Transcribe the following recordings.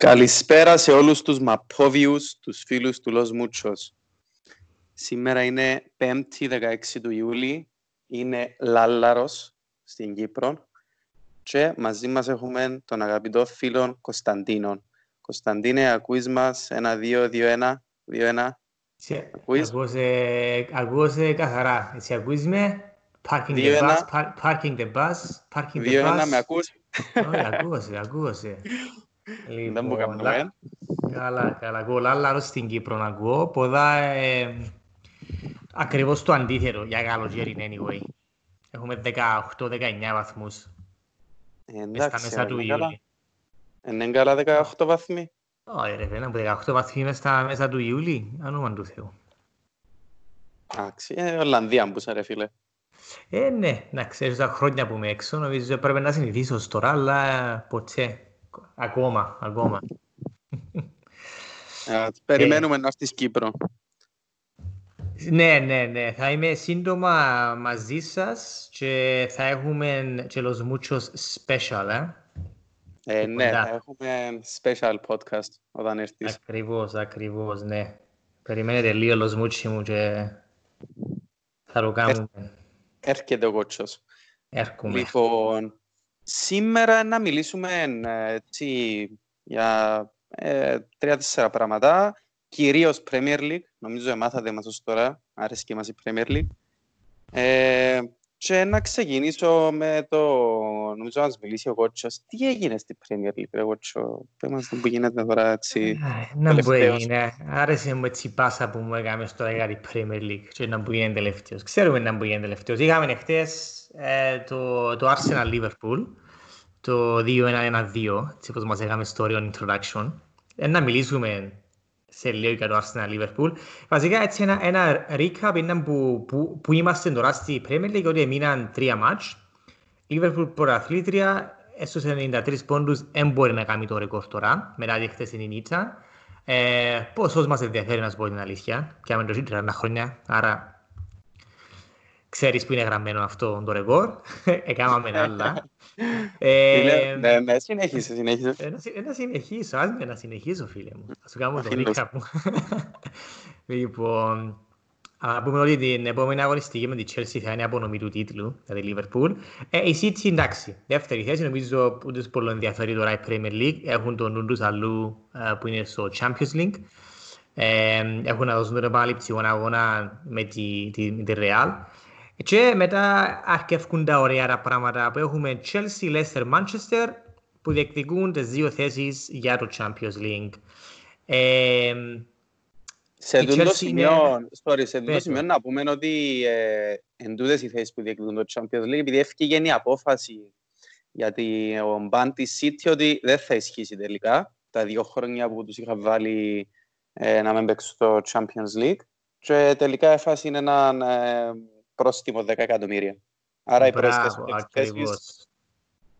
Καλησπέρα σε όλους τους μαπόβιους, τους φίλους του Los Muchos. Σήμερα είναι 5η 16 του Ιούλη, είναι Λάλαρος στην Κύπρο και μαζί μας έχουμε τον αγαπητό φίλο Κωνσταντίνο. Κωνσταντίνε, ακούεις μας, ένα, δύο, δύο, ένα, δύο, ένα. Ακούεις; Ακούω σε καθαρά. Εσύ ακούεις με; Parking the bus, parking the bus, parking the bus. Δύο, ένα, με ακούς; Όχι, ακούω σε, ακούω σε. Δεν μου κάνουμε. Καλά, καλά. Ακούω λάλαρο στην Κύπρο να ακούω. Ποδά ε, ακριβώς το αντίθετο για καλοκαίρι anyway. Έχουμε 18-19 βαθμούς. Εντάξει, μέσα του Ιούλη. Είναι καλά 18 βαθμοί. Όχι ρε φένα, 18 βαθμοί μες στα μέσα του Ιούλη, ανώμαν του Θεού. Εντάξει, ε, Ολλανδία που ρε φίλε. Ε, ναι, να ξέρεις τα χρόνια που είμαι έξω, νομίζω πρέπει να συνηθίσω τώρα, αλλά ποτέ. Ακόμα, ακόμα. Περιμένουμε να έρθεις Κύπρο. Ναι, ναι, ναι. Θα είμαι σύντομα μαζί σας και θα έχουμε και los muchos special, ε. Ε, ναι, θα έχουμε special podcast όταν έρθεις. Ακριβώς, ακριβώς, ναι. Περιμένετε λίγο los muchos μου και θα το κάνουμε. Έρχεται ο κότσος. Έρχομαι. Λοιπόν, Σήμερα να μιλήσουμε ε, έτσι, για ε, τρία-τέσσερα πράγματα. Κυρίως Premier League. Νομίζω μάθατε μας τώρα. Άρεσε και μας η Premier League. Ε, και να ξεκινήσω με το... Νομίζω να μας μιλήσει ο Κότσος. Τι έγινε στην Premier League, ρε Κότσο. Πες που γίνεται τώρα έτσι Να μου έγινε. Άρεσε μου έτσι πάσα που μου έκαμε στο για την Premier League και να μου γίνει τελευταίος. Ξέρουμε να μου γίνει τελευταίος. Είχαμε χτες ε, το, το Arsenal Liverpool, το 2-1-1-2, έτσι όπως μας έκαμε στο ωραίο introduction. Ε, να μιλήσουμε σε λίγο για το Arsenal Liverpool. Βασικά έτσι ένα, ένα recap είναι που, που, που είμαστε τώρα στη Premier League, ότι έμειναν τρία μάτς. Η Liverpool προαθλήτρια, έσωσε 93 πόντους, δεν μπορεί να κάνει το ρεκόρ τώρα, μετά τη χθεσινή νίτσα. Ε, πόσος μας ενδιαφέρει να σου πω την αλήθεια, και άμε το 30 χρόνια, άρα Ξέρεις που είναι γραμμένο αυτό το ρεκόρ. Έκαναμε άλλα. Ε, ναι, ναι, συνέχισε, συνέχισε. Να συνεχίσω, ας με να συνεχίσω φίλε μου. Θα σου κάνω το ρίκα μου. Λοιπόν, να πούμε ότι την επόμενη αγωνιστική με τη Chelsea θα είναι απονομή του τίτλου για τη Liverpool. Ε, η City εντάξει, δεύτερη θέση, νομίζω ούτε πολύ ενδιαφέρει τώρα η Premier League. Έχουν τον νου τους αλλού ε, που είναι στο Champions League. Έχουν να δώσουν τον επαναλήψη αγώνα με τη, τη, τη Real. Και μετά αρκεύκουν τα ωραία τα πράγματα που έχουμε. Chelsea, Leicester, Manchester που διεκδικούν τις δύο θέσεις για το Champions League. Ε, σε αυτό το σημείο, sorry, σε το σημείο να πούμε ότι ε, εν τούτες οι θέσεις που διεκδικούν το Champions League επειδή έφυγε η απόφαση για τον μπαν της City ότι δεν θα ισχύσει τελικά τα δύο χρόνια που τους είχα βάλει ε, να μην παίξουν στο Champions League. Και τελικά έφαση είναι έναν ε, πρόστιμο 10 εκατομμύρια. Άρα οι πρόσθετες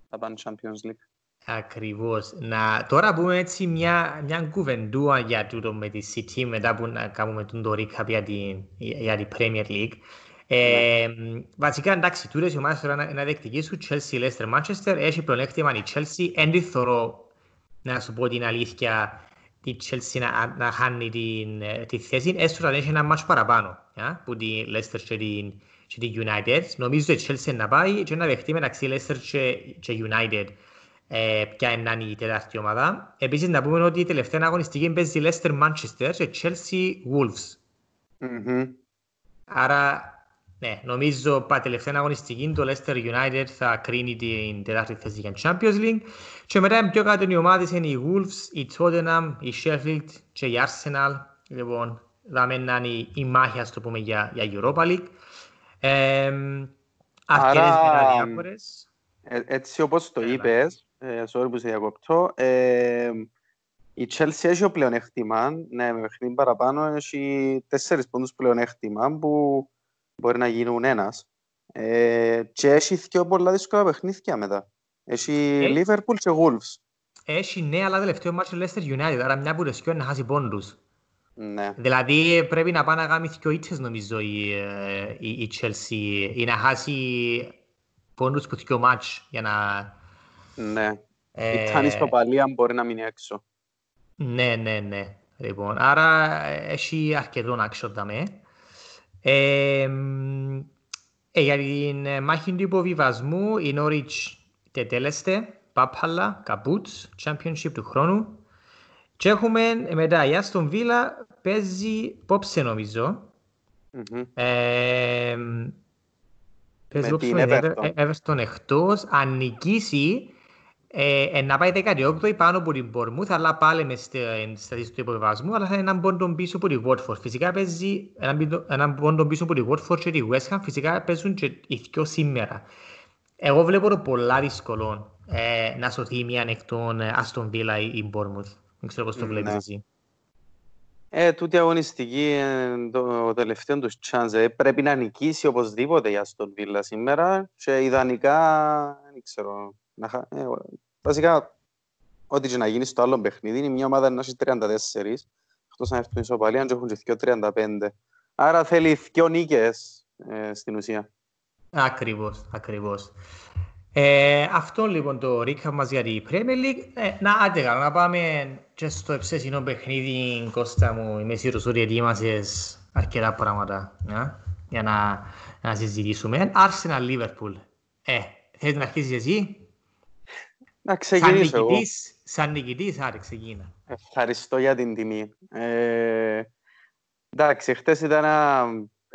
θα πάνε Champions League. Ακριβώς. Να, τώρα πούμε έτσι μια, μια κουβεντούα για τούτο με τη City μετά που να κάνουμε τον το recap για την, για την Premier League. Ε, ναι. βασικά εντάξει, τούτες οι ομάδες τώρα να, να διεκδικήσουν Chelsea, Leicester, Manchester έχει πλονέκτημα η Chelsea. Εν τη θωρώ, να σου πω την αλήθεια, τη Chelsea να, να χάνει την, τη θέση, έστω να έχει ένα μάτσο παραπάνω yeah, που τη Leicester και την, και τη United. Νομίζω ότι η Chelsea να πάει και να δεχτεί μεταξύ Leicester και, και United ε, ποια είναι η τέταρτη ομάδα. Επίσης να πούμε ότι η τελευταία αγωνιστική παίζει Leicester Manchester και Chelsea Wolves. Mm-hmm. Άρα, ναι, νομίζω pa τελευταία αγωνιστική το Leicester United θα κρίνει την τέταρτη θέση για Champions League και μετά πιο κάτω οι ομάδες είναι οι Wolves, η Tottenham, η Sheffield και η Arsenal. Λοιπόν, θα είναι η μάχη, ας το πούμε, για, για Europa League. Ε, Άρα, ε, έτσι όπως το είπες, ε, sorry που σε διακόπτω, ε, η Chelsea έχει πλέον έκτημα, ναι, με παιχνίδι παραπάνω, έχει τέσσερις πόντους πλέον έκτημα που μπορεί να γίνουν ένας. Ε, και έχει δύο πολλά δύσκολα παιχνίδια μετά. Έχει ε, Liverpool και Wolves. Έχει ναι, αλλά τελευταίο μάτσο Leicester United, άρα μια που ρεσκιό να χάσει πόντους. Ναι. Δηλαδή πρέπει να πάει να κάνει δύο ήττες νομίζω η, ε, η, η Chelsea ή να χάσει πόντους που δύο μάτς για να... Ναι. Ε... Η Τάνης Παπαλία μπορεί να μείνει έξω. Ναι, ναι, ναι. Λοιπόν, άρα έχει αρκετό action δαμέ. Ε, ε, για την μάχη του υποβιβασμού η Norwich τετέλεστε, Πάπαλα, Καμπούτς, Championship του χρόνου. Και έχουμε μετά η Άστον Βίλα παίζει πόψε νομίζω. Mm-hmm. Ε, παίζει πόψε με Everton εκτός. Αν νικήσει ε, ε, να πάει 18η πάνω από την Πορμούθ, αλλά πάλι μες στατιστική του υποβιβασμού, αλλά θα είναι έναν πόντο πίσω από τη Watford. Φυσικά παίζει έναν πόντο πίσω από τη Watford και τη West Ham, φυσικά παίζουν και οι δυο σήμερα. Εγώ βλέπω το πολλά δύσκολο ε, να σωθεί μια εκ των Aston Villa ή Bournemouth. Δεν ξέρω πώς το βλέπεις ναι. εσύ. Ε, τούτη αγωνιστική, το τελευταίο τους chance, ε, πρέπει να νικήσει οπωσδήποτε η Aston Villa σήμερα και ιδανικά, δεν ξέρω, να, ε, βασικά, ό,τι και να γίνει στο άλλο παιχνίδι, είναι μια ομάδα να έχει 34, εκτός να έρθουν ισοπαλία, και έχουν και 35. Άρα θέλει δύο νίκες ε, στην ουσία. Ακριβώς, ακριβώς. Ε, αυτό λοιπόν το ρίκα μας για την Premier League. Ε, να, άντε καλά, να πάμε και στο εψέσινο παιχνίδι, Κώστα μου, είμαι σίγουρος ότι ετοίμασες αρκετά πράγματα για, για να, να συζητήσουμε. Arsenal Liverpool. Ε, θέλεις να αρχίσεις εσύ; Να ξεκινήσω εγώ. Σαν νικητής, άρε ξεκίνα. Ευχαριστώ για την τιμή. Ε, εντάξει, χτες ήταν ένα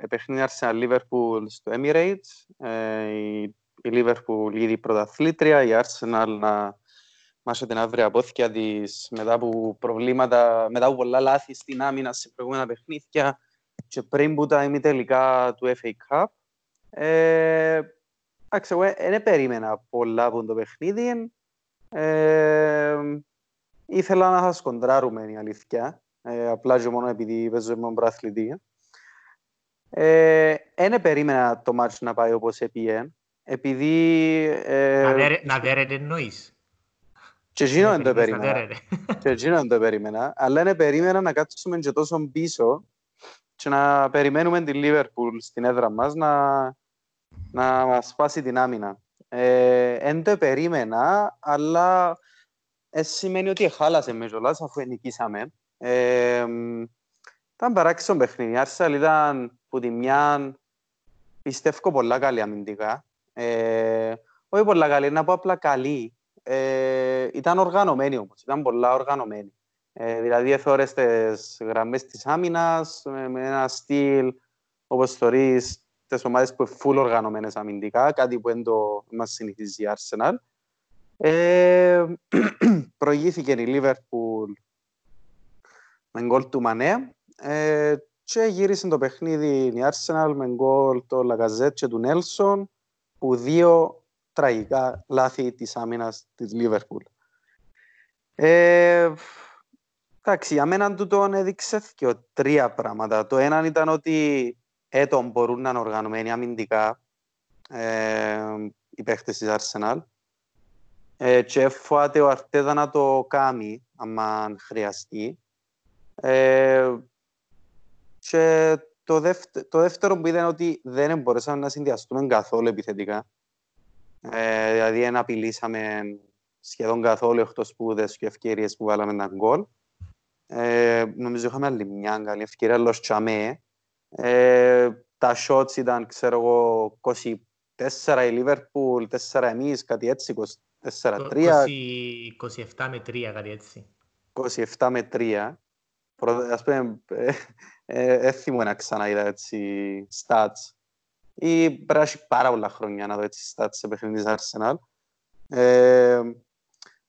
παιχνίδι Arsenal Liverpool στο Emirates. Ε, η, η Liverpool ήδη πρωταθλήτρια, η Arsenal να μάσω την αύριο απόθηκια της μετά από προβλήματα, μετά από πολλά λάθη στην άμυνα σε προηγούμενα παιχνίδια και πριν που τα ημιτελικά του FA Cup. Ε, εντάξει, εγώ δεν περίμενα πολλά από το παιχνίδι. Ε, ήθελα να σας κοντράρουμε η αλήθεια. Ε, απλά και μόνο επειδή παίζω με προαθλητή. Δεν ε, περίμενα το μάτσο να πάει όπως έπιε. Επειδή... Ε, να δέρετε εννοείς. Και εκείνο δεν το περίμενα. Και εκείνο δεν το περίμενα. Αλλά δεν περίμενα να κάτσουμε και τόσο πίσω και να περιμένουμε τη Λίβερπουλ στην έδρα μας να, να μας σπάσει την άμυνα. Δεν ε, το περίμενα, αλλά ε, σημαίνει ότι χάλασε με ζολάς αφού νικήσαμε. Ε, ήταν παράξενο παιχνίδι. Η Άρσαλ ήταν που τη μια πιστεύω πολλά καλή αμυντικά. Ε, όχι πολλά καλή, να πω απλά καλή. Ε, ήταν οργανωμένη όμως, ήταν πολλά οργανωμένη. Ε, δηλαδή έθωρες τις γραμμές της άμυνας με, με ένα στυλ όπως θεωρείς τις ομάδες που είναι full οργανωμένες αμυντικά, κάτι που δεν το μας συνηθίζει η Arsenal. Ε, προηγήθηκε η Liverpool με γκολ του Μανέ ε, και γύρισε το παιχνίδι η Arsenal με γκολ το Λαγκαζέτ και του Νέλσον που δύο τραγικά λάθη της άμυνας της Liverpool. Ε, εντάξει, για μένα του τον έδειξε και τρία πράγματα. Το ένα ήταν ότι έτον μπορούν να είναι οργανωμένοι αμυντικά ε, οι παίχτες της Arsenal ε, και φοβάται ο Αρτέδα να το κάνει αν χρειαστεί. Ε, και το, δεύτερο, το δεύτερο που ήταν ότι δεν μπορέσαμε να συνδυαστούμε καθόλου επιθετικά. Ε, δηλαδή, δεν απειλήσαμε σχεδόν καθόλου εκτός σπούδες και ευκαιρίες που βάλαμε έναν γκολ. Ε, νομίζω είχαμε άλλη μια καλή ευκαιρία, αλλά Τσαμέ, ε, τα shots ήταν, ξέρω εγώ, 24 η Λίβερπουλ, 4 εμείς, κάτι έτσι, 24-3. 27 με 3, κάτι έτσι. 27 με 3. Ας πούμε, έθιμο να ξαναείδα έτσι stats. Ή πρέπει πάρα πολλά χρόνια να δω έτσι stats σε παιχνίδι της Arsenal. Ε,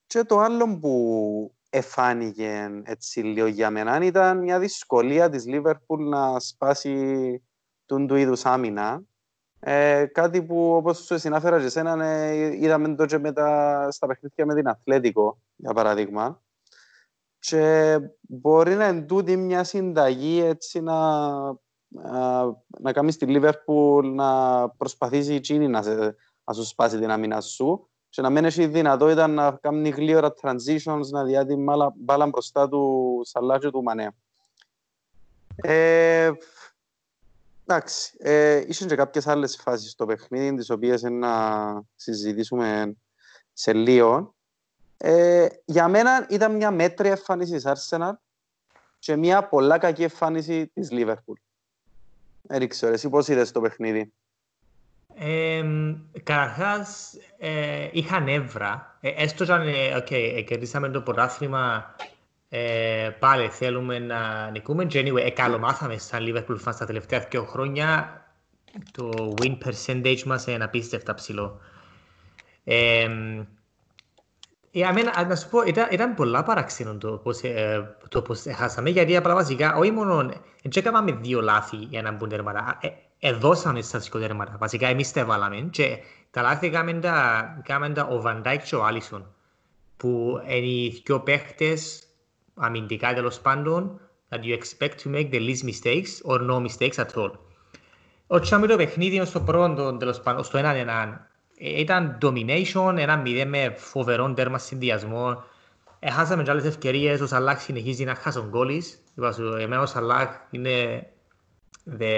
και το άλλο που εφάνηκε έτσι λίγο για μένα ήταν μια δυσκολία της Λίβερπουλ να σπάσει τον του είδους άμυνα. Ε, κάτι που όπως σου συνάφερα και εσένα ε, είδαμε το και τα, στα παιχνίδια με την Αθλέτικο για παράδειγμα και μπορεί να εντούτει μια συνταγή έτσι να, να, να κάνεις στη Λίβερπουλ να προσπαθήσει εκείνη να, να σου σπάσει την άμυνα σου και να μην έχει δυνατότητα να κάνει γλύωρα transitions, να διάτει μπάλα μπροστά του Σαλάχ του Μανέα. Ε, εντάξει, ε, ίσως και κάποιες άλλες φάσεις στο παιχνίδι, τις οποίες να συζητήσουμε σε λίγο. Ε, για μένα ήταν μια μέτρια εμφάνιση της Arsenal και μια πολλά κακή εμφάνιση της Liverpool. Έριξε, εσύ πώς είδες το παιχνίδι; Ε, καταρχάς, ε, είχα νεύρα. Ε, έστω αν okay, κερδίσαμε το πρωτάθλημα ε, πάλι θέλουμε να νικούμε. Και anyway, καλομάθαμε σαν Liverpool fans τα τελευταία δύο χρόνια. Το win percentage μας είναι απίστευτα ψηλό. Ε, για μένα, να σου πω, ήταν, ήταν πολλά παραξένο το πώς, ε, το πώς χάσαμε, γιατί απλά βασικά, όχι μόνο, δεν έκαναμε δύο λάθη για να μπουν τέρματα, ε, εδώσαμε στα τέρματα, βασικά εμείς τα έβαλαμε. Και τα λάθη έκαμε τα, τα ο Βαντάικ και ο Άλισον, που είναι οι δυο παίχτες αμυντικά τέλος πάντων, that you expect to make the least mistakes or no mistakes at all. Όταν το παιχνίδι στο πρώτο, τέλος πάντων, στο έναν έναν, ήταν domination, ένα μηδέ με φοβερό τέρμα συνδυασμό. Έχασαμε και άλλες ευκαιρίες, ο Σαλάχ συνεχίζει να χάσει τον κόλλης. Είπα σου, εμένα ο Σαλάχ είναι the,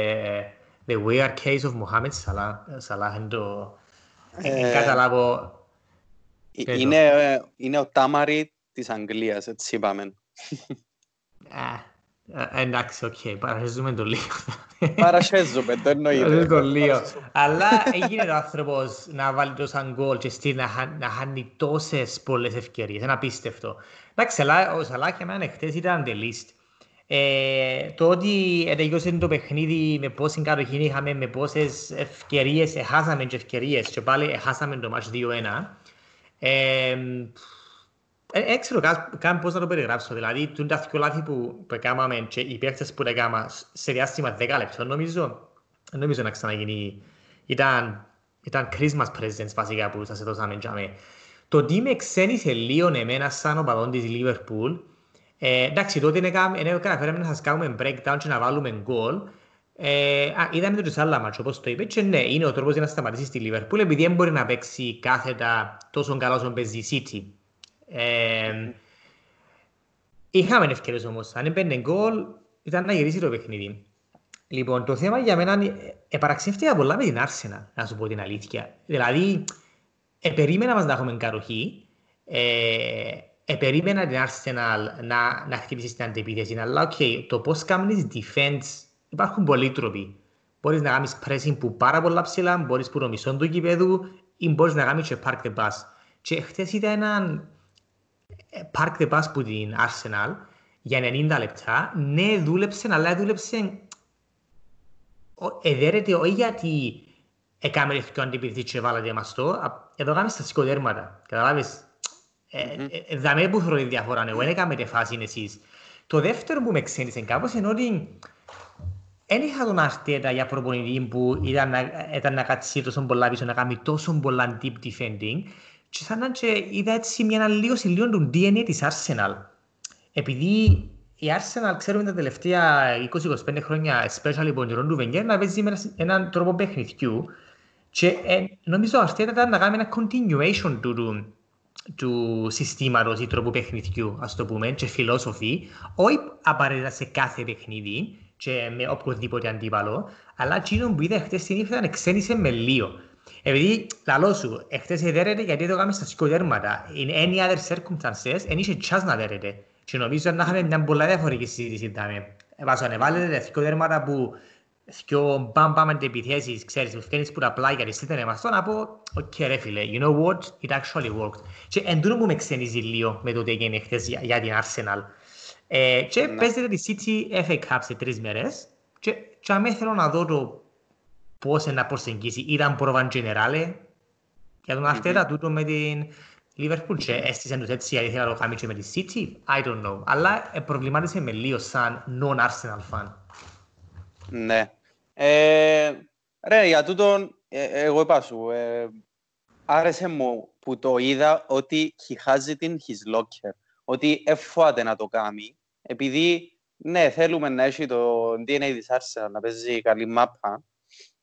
the weird case of Mohamed Salah. Salah είναι το... Ε, καταλάβω... Είναι, είναι ο Τάμαρη της Αγγλίας, έτσι είπαμε. Εντάξει, οκ, παρασχέζουμε το λίγο. Παρασχέζουμε, το εννοείται. Το λίγο. Αλλά έγινε ο άνθρωπος να βάλει τόσα γκολ και στείλει να χάνει τόσες πολλές ευκαιρίες. Είναι απίστευτο. Εντάξει, ο Σαλάχ για μένα χτες ήταν the least. Ε, το ότι τελειώσε το παιχνίδι με πόση κατοχή είχαμε, με πόσες ευκαιρίες, έχασαμε και ευκαιρίες και πάλι έχασαμε το μάτς 2-1. Ε, δεν ξέρω καν πώς να το περιγράψω. Δηλαδή, τούν τα δυο λάθη που, που έκαναμε και οι παίκτες που έκαναμε σε διάστημα 10 λεπτών, νομίζω, νομίζω να ξαναγίνει. Ήταν, ήταν Christmas presents βασικά που σας έδωσαμε για Το τι με ξένησε λίγο εμένα σαν οπαδόν της Liverpool, ε, εντάξει, τότε καταφέραμε να σας κάνουμε breakdown και να βάλουμε goal. Ε, α, είδαμε το τους άλλα μάτσο, όπως το είπε, και ναι, είναι ο τρόπος για να σταματήσει στη Liverpool, επειδή δεν μπορεί να παίξει κάθετα τόσο καλά όσο παίζει η City. Ε, είχαμε ευκαιρίες όμως. Αν έμπαινε γκολ, ήταν να γυρίσει το παιχνίδι. Λοιπόν, το θέμα για μένα επαραξεύτηκα πολλά με την Arsenal, να σου πω την αλήθεια. Δηλαδή, επερίμενα μας να έχουμε καροχή, ε, επερίμενα την Arsenal να, να χτυπήσει στην αντεπίθεση, αλλά okay, το πώς κάνεις defense, υπάρχουν πολλοί τρόποι. Μπορείς να κάνεις pressing που πάρα πολλά ψηλά, μπορείς που το μισό του κηπέδου ή μπορείς να κάνεις και park the bus. Και χθες ήταν έναν Park the Bus που την Arsenal για 90 λεπτά. Ναι, δούλεψε, αλλά δούλεψε εδέρεται όχι γιατί έκαμε λεφτό αντιπιθή και βάλατε μας το, εδώ κάνουμε στα σκοτέρματα, καταλάβεις. Δαμε που θέλω τη διαφορά, εγώ δεν έκαμε τη φάση εσείς. Το δεύτερο που με ξένησε κάπως είναι ότι δεν είχα τον Αρτέτα για προπονητή που ήταν να, ήταν να κάτσει τόσο πολλά πίσω, να κάνει τόσο πολλά deep defending και σαν να είδα έτσι μια αλλίωση λίγο του DNA της Arsenal. Επειδή η Arsenal ξέρουμε τα τελευταία 20-25 χρόνια, especially από τον του Βενγκέρ, να παίζει με έναν τρόπο παιχνιδιού και ε, νομίζω αυτή ήταν να κάνει ένα continuation του, του, του συστήματος ή τρόπου παιχνιδιού, ας το πούμε, και φιλόσοφη, όχι απαραίτητα σε κάθε παιχνίδι και με οποιοδήποτε αντίπαλο, αλλά εκείνο που είδα χτες την ύφη ξένησε με λίγο. Επειδή, λαλό σου, εχθές εδέρεται γιατί το κάνουμε στα σκοτέρματα. In any other circumstances, εν είχε τσάς να δέρεται. Και νομίζω να είχαμε μια πολλά διαφορετική συζήτηση. Βάζω ανεβάλλετε σκοτέρματα που δυο μπαμ μπαμ αντεπιθέσεις, ξέρεις, που φταίνεις που τα πλάγια της ήταν εμάς, να πω, οκ ρε φίλε, you know what, it actually worked. Και εν τούτο που με ξενίζει λίγο με το τι έγινε χθες για, για την Arsenal. Ε, και ναι. παίζεται τη City FA Cup σε τρεις μέρες και, και αμέ θέλω να δω το πώς να προσεγγίσει. Ήταν πρόβαν generale για τον Αρτέτα τούτο με την Liverpool και έστησε τους έτσι γιατί θέλει να το κάνει και με τη City. I don't know. Αλλά ε, προβλημάτισε με λίγο σαν non-Arsenal fan. Ναι. Ε, ρε, για τούτον, ε, εγώ είπα σου, ε, άρεσε μου που το είδα ότι he has it in his locker. Ότι εφάται να το κάνει, επειδή ναι, θέλουμε να έχει το DNA της Arsenal, να παίζει καλή μάπα,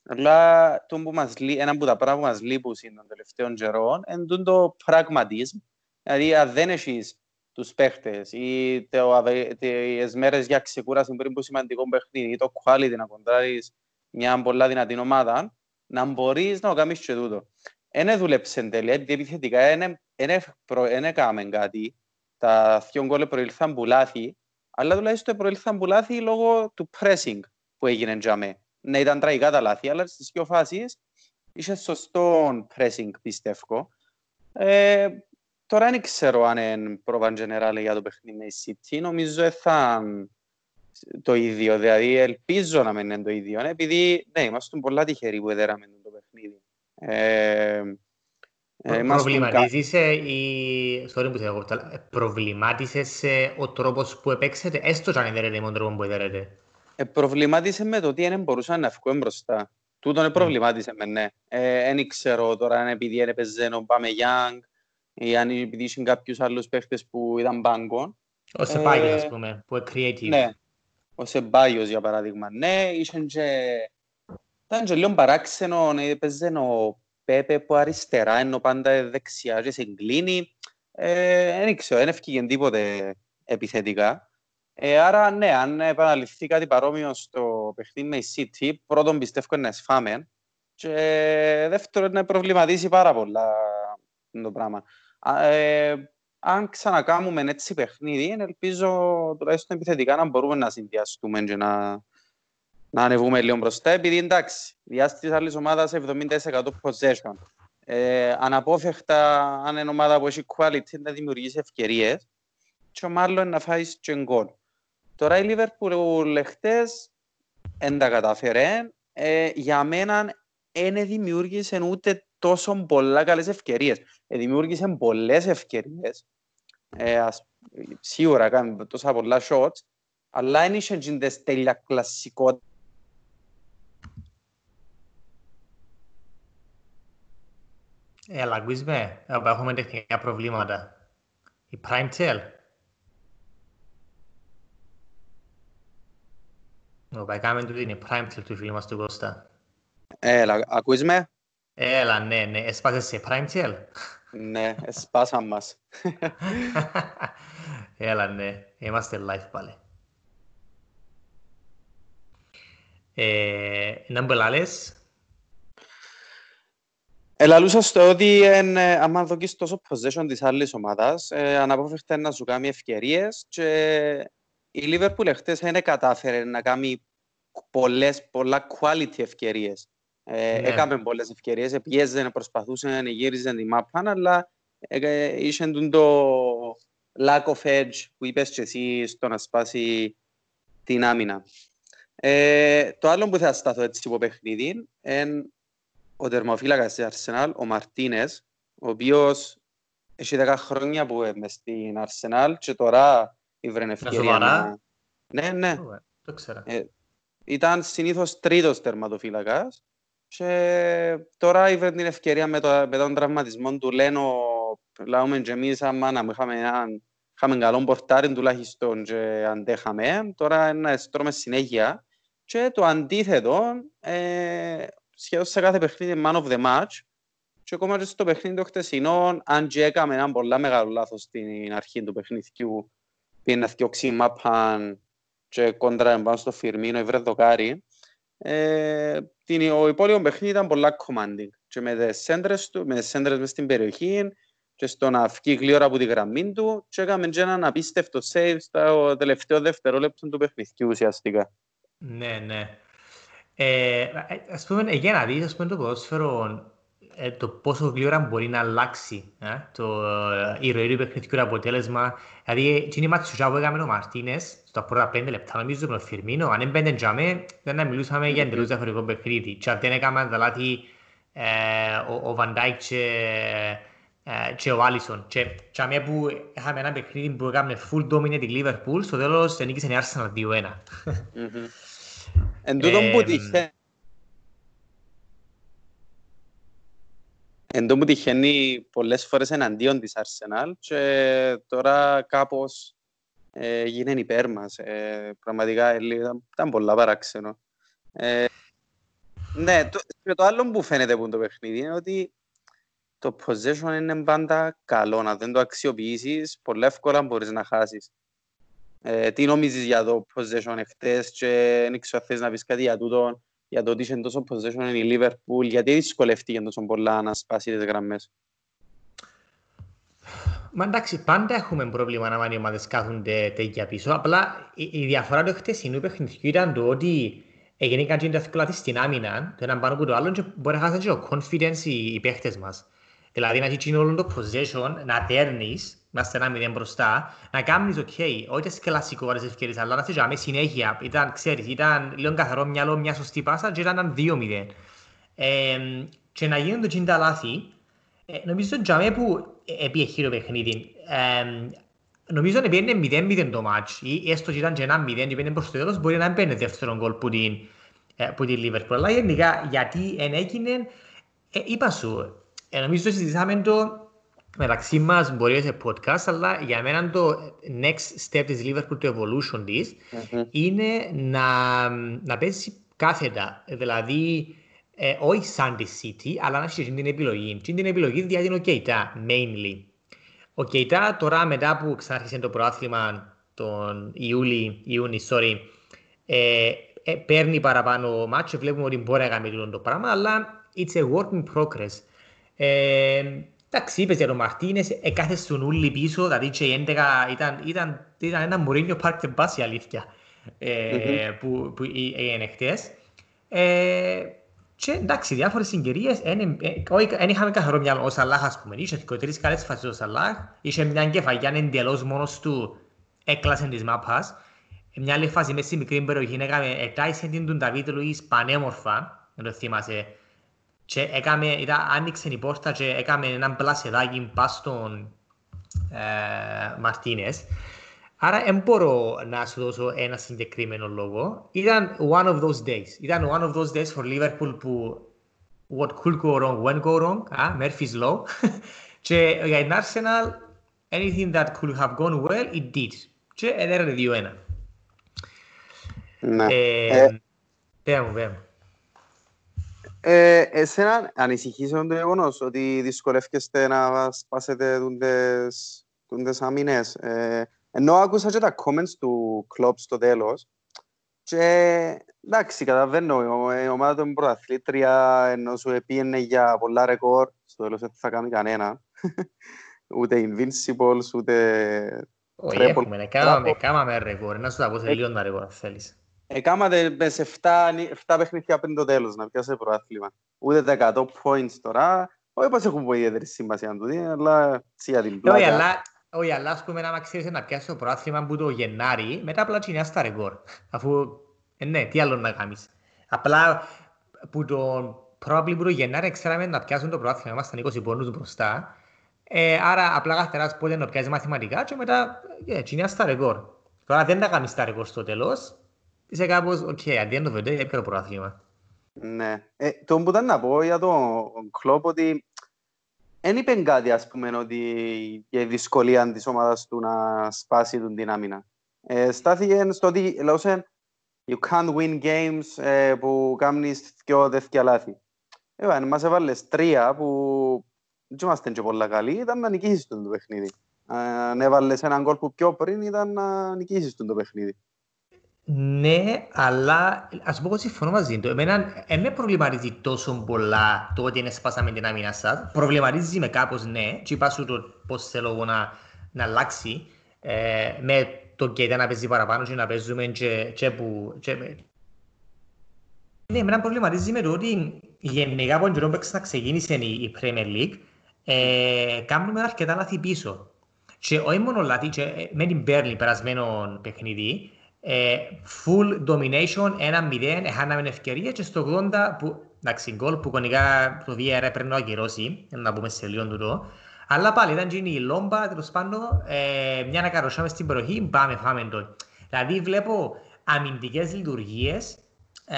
αλλά το που μας, ένα από τα πράγματα που μας λείπουν των τελευταίων καιρών είναι το πραγματισμό. Δηλαδή, αν δεν έχεις τους παίχτες ή τις μέρες για ξεκούραση πριν που σημαντικό παιχνίδι ή το quality να κοντράρεις μια πολλά δυνατή ομάδα, να μπορείς να το κάνεις και τούτο. Είναι δούλεψε εν τέλει, επειδή επιθετικά είναι δεν έκαμε κάτι. Τα δύο γκολ προήλθαν που λάθη, αλλά τουλάχιστον προήλθαν που λάθη λόγω του pressing που έγινε για μέ. Ναι, ήταν τραγικά τα λάθη, αλλά στις δύο φάσεις είχε σωστό pressing, πιστεύω. Ε, τώρα δεν ξέρω αν είναι πρόβαν γενεράλ για το παιχνίδι με η City. Νομίζω θα το ίδιο. Δηλαδή, ελπίζω να μην είναι το ίδιο. Ναι, επειδή ναι, είμαστε πολλά τυχεροί που έδεραμε το παιχνίδι. Ε, ε, Προβληματίζεσαι ή... Sorry που θέλω ε, Προβλημάτισες ο τρόπος που επέξετε, έστω αν έδερετε με τον τρόπο που έδερετε. Ε, προβλημάτισε με το ότι δεν μπορούσαν να βγουν μπροστά. Τούτο είναι προβλημάτισε με, ναι. Δεν ε, ξέρω τώρα αν επειδή έπαιζε ο Πάμε Γιάνγκ ή αν επειδή είχαν κάποιους άλλους παίχτες που ήταν μπάγκον. Ο Σεπάγιος, ας πούμε, που είναι creative. Ναι, ο Σεμπάγιος για παράδειγμα. Ναι, είχαν και... Ήταν και λίγο παράξενο, έπαιζε ο Πέπε που αριστερά, ενώ πάντα δεξιά και σε εγκλίνει. Δεν ε, ξέρω, δεν ευκήγε τίποτε επιθετικά. Ε, άρα, ναι, αν επαναληφθεί κάτι παρόμοιο στο παιχνίδι με η City, πρώτον πιστεύω να σφάμε και δεύτερον να προβληματίσει πάρα πολλά το πράγμα. Ε, αν ξανακάμουμε έτσι παιχνίδι, ελπίζω τουλάχιστον επιθετικά να μπορούμε να συνδυαστούμε και να, να ανεβούμε λίγο μπροστά, επειδή εντάξει, διάστησης της άλλης ομάδας 70% possession. Ε, αναπόφευκτα, αν είναι ομάδα που έχει quality, να δημιουργήσει ευκαιρίες και ο μάλλον να φάει και γκολ. Τώρα η Liverpool χτες δεν τα κατάφερε. Ε, για μένα δεν δημιούργησε ούτε τόσο πολλά καλές ευκαιρίες. Ε, δημιούργησε πολλές ευκαιρίες. Ε, ας, σίγουρα κάνει τόσα πολλά shots, αλλά δεν είχε τις τέλεια κλασικότητα. Ε, αλλά ακούσουμε, έχουμε τεχνικά προβλήματα. Η Prime Tail Ωραία, κάμε του είναι prime till του φίλου μας του Κώστα. Έλα, ακούεις με; Έλα, ναι, ναι. Έσπασες σε prime till. Ναι, έσπασαν μας. Έλα, ναι. Είμαστε live πάλι. Ε, να μπελάλες. Ελαλούσα στο ότι εν, άμα δοκείς τόσο possession της άλλης ομάδας, ε, αναπόφευκτα να σου κάνει ευκαιρίες και η Liverpool εχθές δεν κατάφερε να κάνει πολλές, πολλά quality ευκαιρίες. Ε, ναι. Έκαμε πολλές ευκαιρίες, πιέζε, προσπαθούσε να γύριζε την μάπα, αλλά ε, είχε το lack of edge που είπες και εσύ στο να σπάσει την άμυνα. Ε, το άλλο που θα σταθώ έτσι υπό παιχνίδι είναι ο τερμοφύλακας της Arsenal, ο Μαρτίνες, ο οποίος έχει 10 χρόνια που είναι στην Arsenal και τώρα ήβρε ευκαιρία να... Ναι, ναι. Το ξέρω. Ε, ήταν συνήθως τρίτος τερματοφύλακας και τώρα ήβρε την ευκαιρία με, το, με τον τραυματισμό του Λένο λαούμε και εμείς άμα να είχαμε έναν είχαμε καλό πορτάρι τουλάχιστον και αντέχαμε. Τώρα να στρώμε συνέχεια. Και το αντίθετο, ε, σχεδόν σε κάθε παιχνίδι man of the match. Και ακόμα και στο παιχνίδι του χτεσινό, αν και έκαμε έναν πολλά μεγάλο λάθος στην αρχή του παιχνιδιού, πήγε να θυκιώξει μάπαν και κόντρα πάνω στο Φιρμίνο, έβρε δοκάρι. Ε, την, ο υπόλοιπο παιχνίδι ήταν πολλά commanding. Και με τις σέντρες του, με τις σέντρες μες στην περιοχή και στο να βγει γλύωρα από τη γραμμή του και έκαμε και έναν απίστευτο save στο τελευταίο δευτερόλεπτο του παιχνιδιού ουσιαστικά. Ναι, ναι. Ε, ας πούμε, για να δεις, ας πούμε, το ποδόσφαιρο ε, το πόσο γλύωρα μπορεί να αλλάξει ε, το ε, η ροή του παιχνιδιού αποτέλεσμα. Δηλαδή, είναι η μάτια που έκαμε ο Μαρτίνες στα πρώτα πέντε λεπτά, νομίζω με τον Φιρμίνο, αν έμπαινε τζάμε, δεν να μιλούσαμε για εντελώς διαφορετικό παιχνίδι. Και αν δεν έκαμε τα λάθη ε, ο, ο Βαντάικ και, ε, και ο Άλισον. Και τζάμε που είχαμε ένα παιχνίδι που έκαμε full dominate τη Liverpool, στο τέλος νίκησε η Arsenal 2-1. Εν τούτον που τυχαίνει Εν τω που τυχαίνει πολλές φορές εναντίον της Arsenal και τώρα κάπως ε, γίνεται υπέρ μας. Ε, πραγματικά ε, ήταν πολλά παράξενο. Ε, ναι, το, το άλλο που φαίνεται από το παιχνίδι είναι ότι το possession είναι πάντα καλό. Να δεν το αξιοποιήσεις, πολύ εύκολα μπορείς να χάσεις. Ε, τι νομίζεις για το possession εχθές και δεν ξέρω θες να πεις κάτι για τούτο για το ότι είχε τόσο possession η Liverpool, γιατί δυσκολεύτηκε τόσο πολλά να σπάσει τις γραμμές. Μα εντάξει, πάντα έχουμε πρόβλημα να οι ομάδες κάθονται τέτοια πίσω. Απλά η, η διαφορά του χτεσινού παιχνιδιού ήταν το ότι έγινε κάτι εύκολα στην άμυνα, το έναν πάνω από το άλλο και μπορεί να χάσουν και το confidence οι, οι παίχτες μας. Δηλαδή να έχει όλο το possession, να δέρνεις, να είστε ένα μηδέν μπροστά, να κάνεις ok, όχι σε κλασικό τις ευκαιρίες, αλλά να σε μες συνέχεια. Ήταν, ξέρεις, ήταν λίγο καθαρό μυαλό, μια σωστή πάσα και ήταν 2-0. Ε, και να γίνουν το τσίντα λάθη, ε, νομίζω ότι που έπιε το παιχνίδι, ε, νομίζω ότι πήγαινε 0-0 το μάτς, ή έστω ότι ήταν και ένα 0 και πήγαινε προς το τέλος, μπορεί να μπαίνει δεύτερο γκολ που την, ε, που την Liverpool. Αλλά γενικά, γιατί εν έγινε, ε, είπα σου, ε, νομίζω ότι συζητήσαμε το μεταξύ μας μπορεί σε podcast, αλλά για μένα το next step της Liverpool, το evolution της, mm-hmm. είναι να, να παίζει κάθετα. Δηλαδή, ε, όχι σαν τη City, αλλά να έχει την επιλογή. Και την επιλογή διάδει ο Κέιτα, mainly. Ο Κέιτα τώρα μετά που ξάρχισε το προάθλημα τον Ιούλη, Ιούνι, sorry, ε, ε, παίρνει παραπάνω μάτσο, βλέπουμε ότι μπορεί να κάνει το πράγμα, αλλά it's a work in progress. Ε, εντάξει, είπες για τον Μαρτίνες, εκάθε στον ούλι πίσω, δηλαδή και η 11 ήταν, ήταν, ήταν ένα Μουρίνιο Πάρκ Τεμπάς η αλήθεια, ε, mm-hmm. που, που έγινε χτες. Ε, και εντάξει, διάφορες συγκαιρίες, δεν είχαμε καθαρό μυαλό ο Σαλάχ, ας πούμε, είχε τρεις καλές φάσεις ο Σαλάχ, είχε μια κεφαγιά εντελώς μόνος του, έκλασε της μάπας. Μια άλλη φάση μέσα στη μικρή περιοχή, έκαμε ετάισε την τον Νταβίτ Λουίς πανέμορφα, δεν το θυμάσαι, και έκαμε, ήταν, άνοιξε η πόρτα και έκαμε έναν πλασεδάκι πας στον ε, Μαρτίνες. Άρα δεν μπορώ να σου δώσω ένα συγκεκριμένο λόγο. Ήταν one of those days. Ήταν one of those days for Liverpool που what could go wrong went go wrong. Ah, Murphy's Law. και για την Arsenal, anything that could have gone well, it did. Και έδερε 2-1. Ναι. Ε, πέρα μου, πέρα μου. Ε, εσένα ανησυχείς το γεγονός ότι δυσκολεύκεστε να σπάσετε τούντες άμυνες. Ε, ενώ άκουσα και τα comments του κλόπ στο τέλος και εντάξει, καταλαβαίνω, η ομάδα του πρωταθλήτρια ενώ σου επίενε για πολλά ρεκόρ, στο τέλος δεν θα κάνει κανένα. ούτε Invincibles, ούτε... Όχι, έχουμε, έκαναμε ρεκόρ, να σου τα πω σε λίγο να ρεκόρ, θέλεις. Εκάματε με σε 7, παιχνίδια πριν το τέλος να πιάσει πρωτάθλημα. Ούτε τα 100 points τώρα. Όχι πως έχουν πολύ ιδιαίτερη σημασία να του δει, αλλά για την πλάκα. Όχι, αλλά, όχι, αλλά ας πούμε να ξέρεις να πιάσεις το πρωτάθλημα που το Γενάρη, μετά απλά τσινιάς τα ρεκόρ. Αφού, ε, ναι, τι άλλο να κάνεις. Απλά που το probably που το Γενάρη ξέραμε να πιάσουν το πρωτάθλημα, ήμασταν 20 πόντους μπροστά. Ε, άρα απλά καρτεράς πότε να πιάσει μαθηματικά και μετά yeah, τσινιάς τα ρεκόρ. Τώρα δεν τα κάνεις τα ρεκόρ στο τέλος, είσαι κάπως, OK, okay, at the end of the day έπαιρε το πρωτάθλημα. Ναι. Ε, το που ήταν να πω για τον Κλόπ ότι δεν είπε κάτι, ας πούμε, ότι η δυσκολία της ομάδας του να σπάσει την δυνάμινα. Ε, στάθηκε στο ότι, λαούσε, you can't win games ε, που κάνεις δυο τέτοια λάθη. Ε, αν μας έβαλες τρία που δεν είμαστε και πολλά καλοί, ήταν να νικήσεις τον το παιχνίδι. Αν έβαλες έναν κόλ που πιο πριν, ήταν να νικήσεις τον το παιχνίδι. Ναι, αλλά ας πω ότι συμφωνώ μαζί του. Εμένα δεν με προβληματίζει τόσο πολλά το ότι είναι σπάσαμε την άμυνα σας. Προβληματίζει με κάπως ναι, και είπα σου το πώς θέλω εγώ να, να αλλάξει ε, με το και να παίζει παραπάνω και να παίζουμε και, και που... Και... Ναι, εμένα προβληματίζει με το ότι γενικά από τον καιρό που ξεκίνησε η, η Premier League ε, κάνουμε αρκετά λάθη πίσω. Και όχι μόνο λάθη, και ε, με την Burnley περασμένο παιχνίδι, ε, full domination, ένα μηδέν, έχαναμε ευκαιρία και στο 80 που, εντάξει, γκολ που κονικά το VR έπρεπε να ακυρώσει, να πούμε σε λίγο τούτο. Αλλά πάλι ήταν γίνει η λόμπα, τέλος πάντων, ε, μια να καροσάμε στην περιοχή, πάμε, πάμε το. Δηλαδή βλέπω αμυντικές λειτουργίες ε,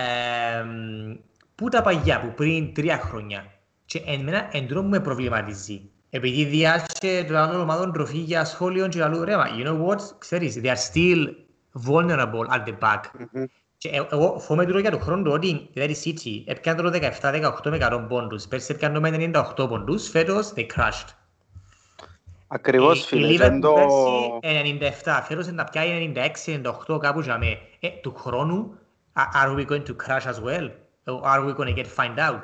που τα παγιά, που πριν τρία χρόνια. Και εμένα εντρό μου με προβληματίζει. Επειδή διάρκεια των άλλων ομάδων τροφή για σχόλιο και άλλο, ρε, you know what, ξέρεις, they are still vulnerable at the back. Mm-hmm. Και εγώ φοβάμαι τώρα για τον χρόνο ότι δηλαδή η City έπιανε τώρα 17-18 με 100 πόντους. Πέρσι έπιανε με 98 πόντους, φέτος they crashed. Ακριβώς φίλε. Η Liverpool πέρσι 97, φέτος να πιάει 96-98 κάπου για με. Ε, του χρόνου, are we going to crash as well? Are we going to get find out?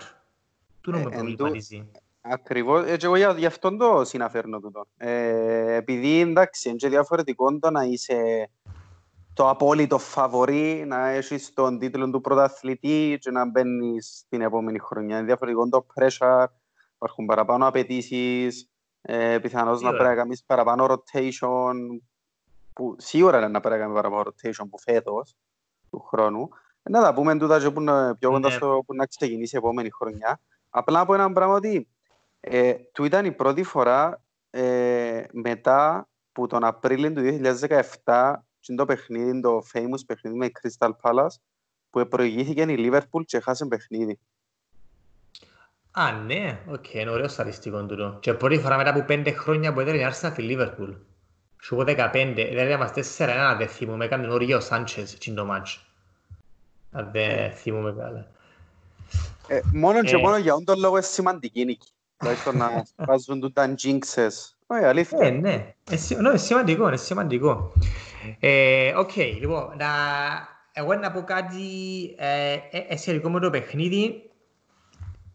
Του νόμου προβληματίζει. Ακριβώς, έτσι εγώ γι' αυτόν το συναφέρνω τούτο. Ε, επειδή εντάξει, είναι και διαφορετικό το να είσαι το απόλυτο φαβορή, να έχεις τον τίτλο του πρωταθλητή και να μπαίνεις στην επόμενη χρονιά. Είναι διαφορετικό το pressure, υπάρχουν παραπάνω απαιτήσεις, ε, πιθανώς να πρέπει να κάνεις παραπάνω rotation, που σίγουρα είναι να πρέπει να κάνεις παραπάνω rotation που φέτος του χρόνου. Ε, να τα πούμε τούτα και που είναι πιο κοντά ναι. στο που να ξεκινήσει η επόμενη χρονιά. Απλά από ένα πράγμα ότι ε, του ήταν η πρώτη φορά ε, μετά που τον Απρίλιο του 2017 το παιχνίδι, το famous παιχνίδι με η Crystal Palace που προηγήθηκε η Liverpool και έχασε παιχνίδι. Α, ναι, οκ, okay, είναι ωραίο στατιστικό τούτο. Και πρώτη φορά μετά από πέντε χρόνια που έδερε η Arsenal στη Liverpool. Σου πω 15, δηλαδή είμαστε 4-1, δεν θυμούμαι, έκανε ο Ρίγιο Σάντσες στην το μάτς. Αν δεν θυμούμαι καλά. Ε, μόνο και ε. μόνο για τον λόγο είναι σημαντική νίκη. Δηλαδή να βάζουν τούτα jinxes. Όχι, αλήθεια. Ε, ναι, είναι σημαντικό, είναι σημαντικό. Ε, οκ, λοιπόν, να... εγώ να πω κάτι ε, ε, σχετικό με το παιχνίδι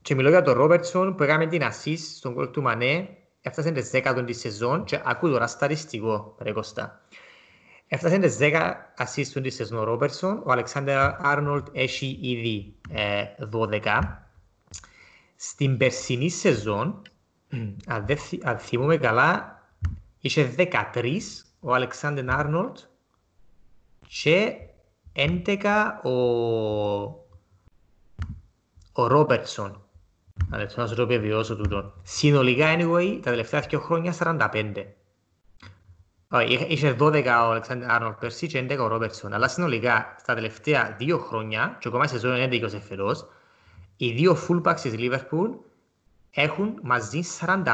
και μιλώ για τον Ρόμπερτσον που έκαμε την assist στον κόλ του Μανέ έφτασε τις 10 της σεζόν και ακούω τώρα σταριστικό, ρε Κώστα. Έφτασε τις 10 assist της σεζόν ο Ρόμπερτσον, ο Αλεξάνδερ Άρνολτ έχει ήδη ε, 12. Στην περσινή σεζόν, αν, αν θυμούμε καλά, είχε 13 ο Αλεξάνδρ Άρνολτ και 11 ο, ο Ρόμπερτσον. Αν να σου το επιβιώσω τούτο. Συνολικά, anyway, τα τελευταία δύο χρόνια 45. Είχε 12 ο Αλεξάνδρ Άρνολτ πέρσι και 11 ο Ρόμπερτσον. Αλλά συνολικά, στα τελευταία δύο χρόνια, και ακόμα σε ζώνη 11 ο φερός, οι δύο fullbacks της Liverpool έχουν μαζί 45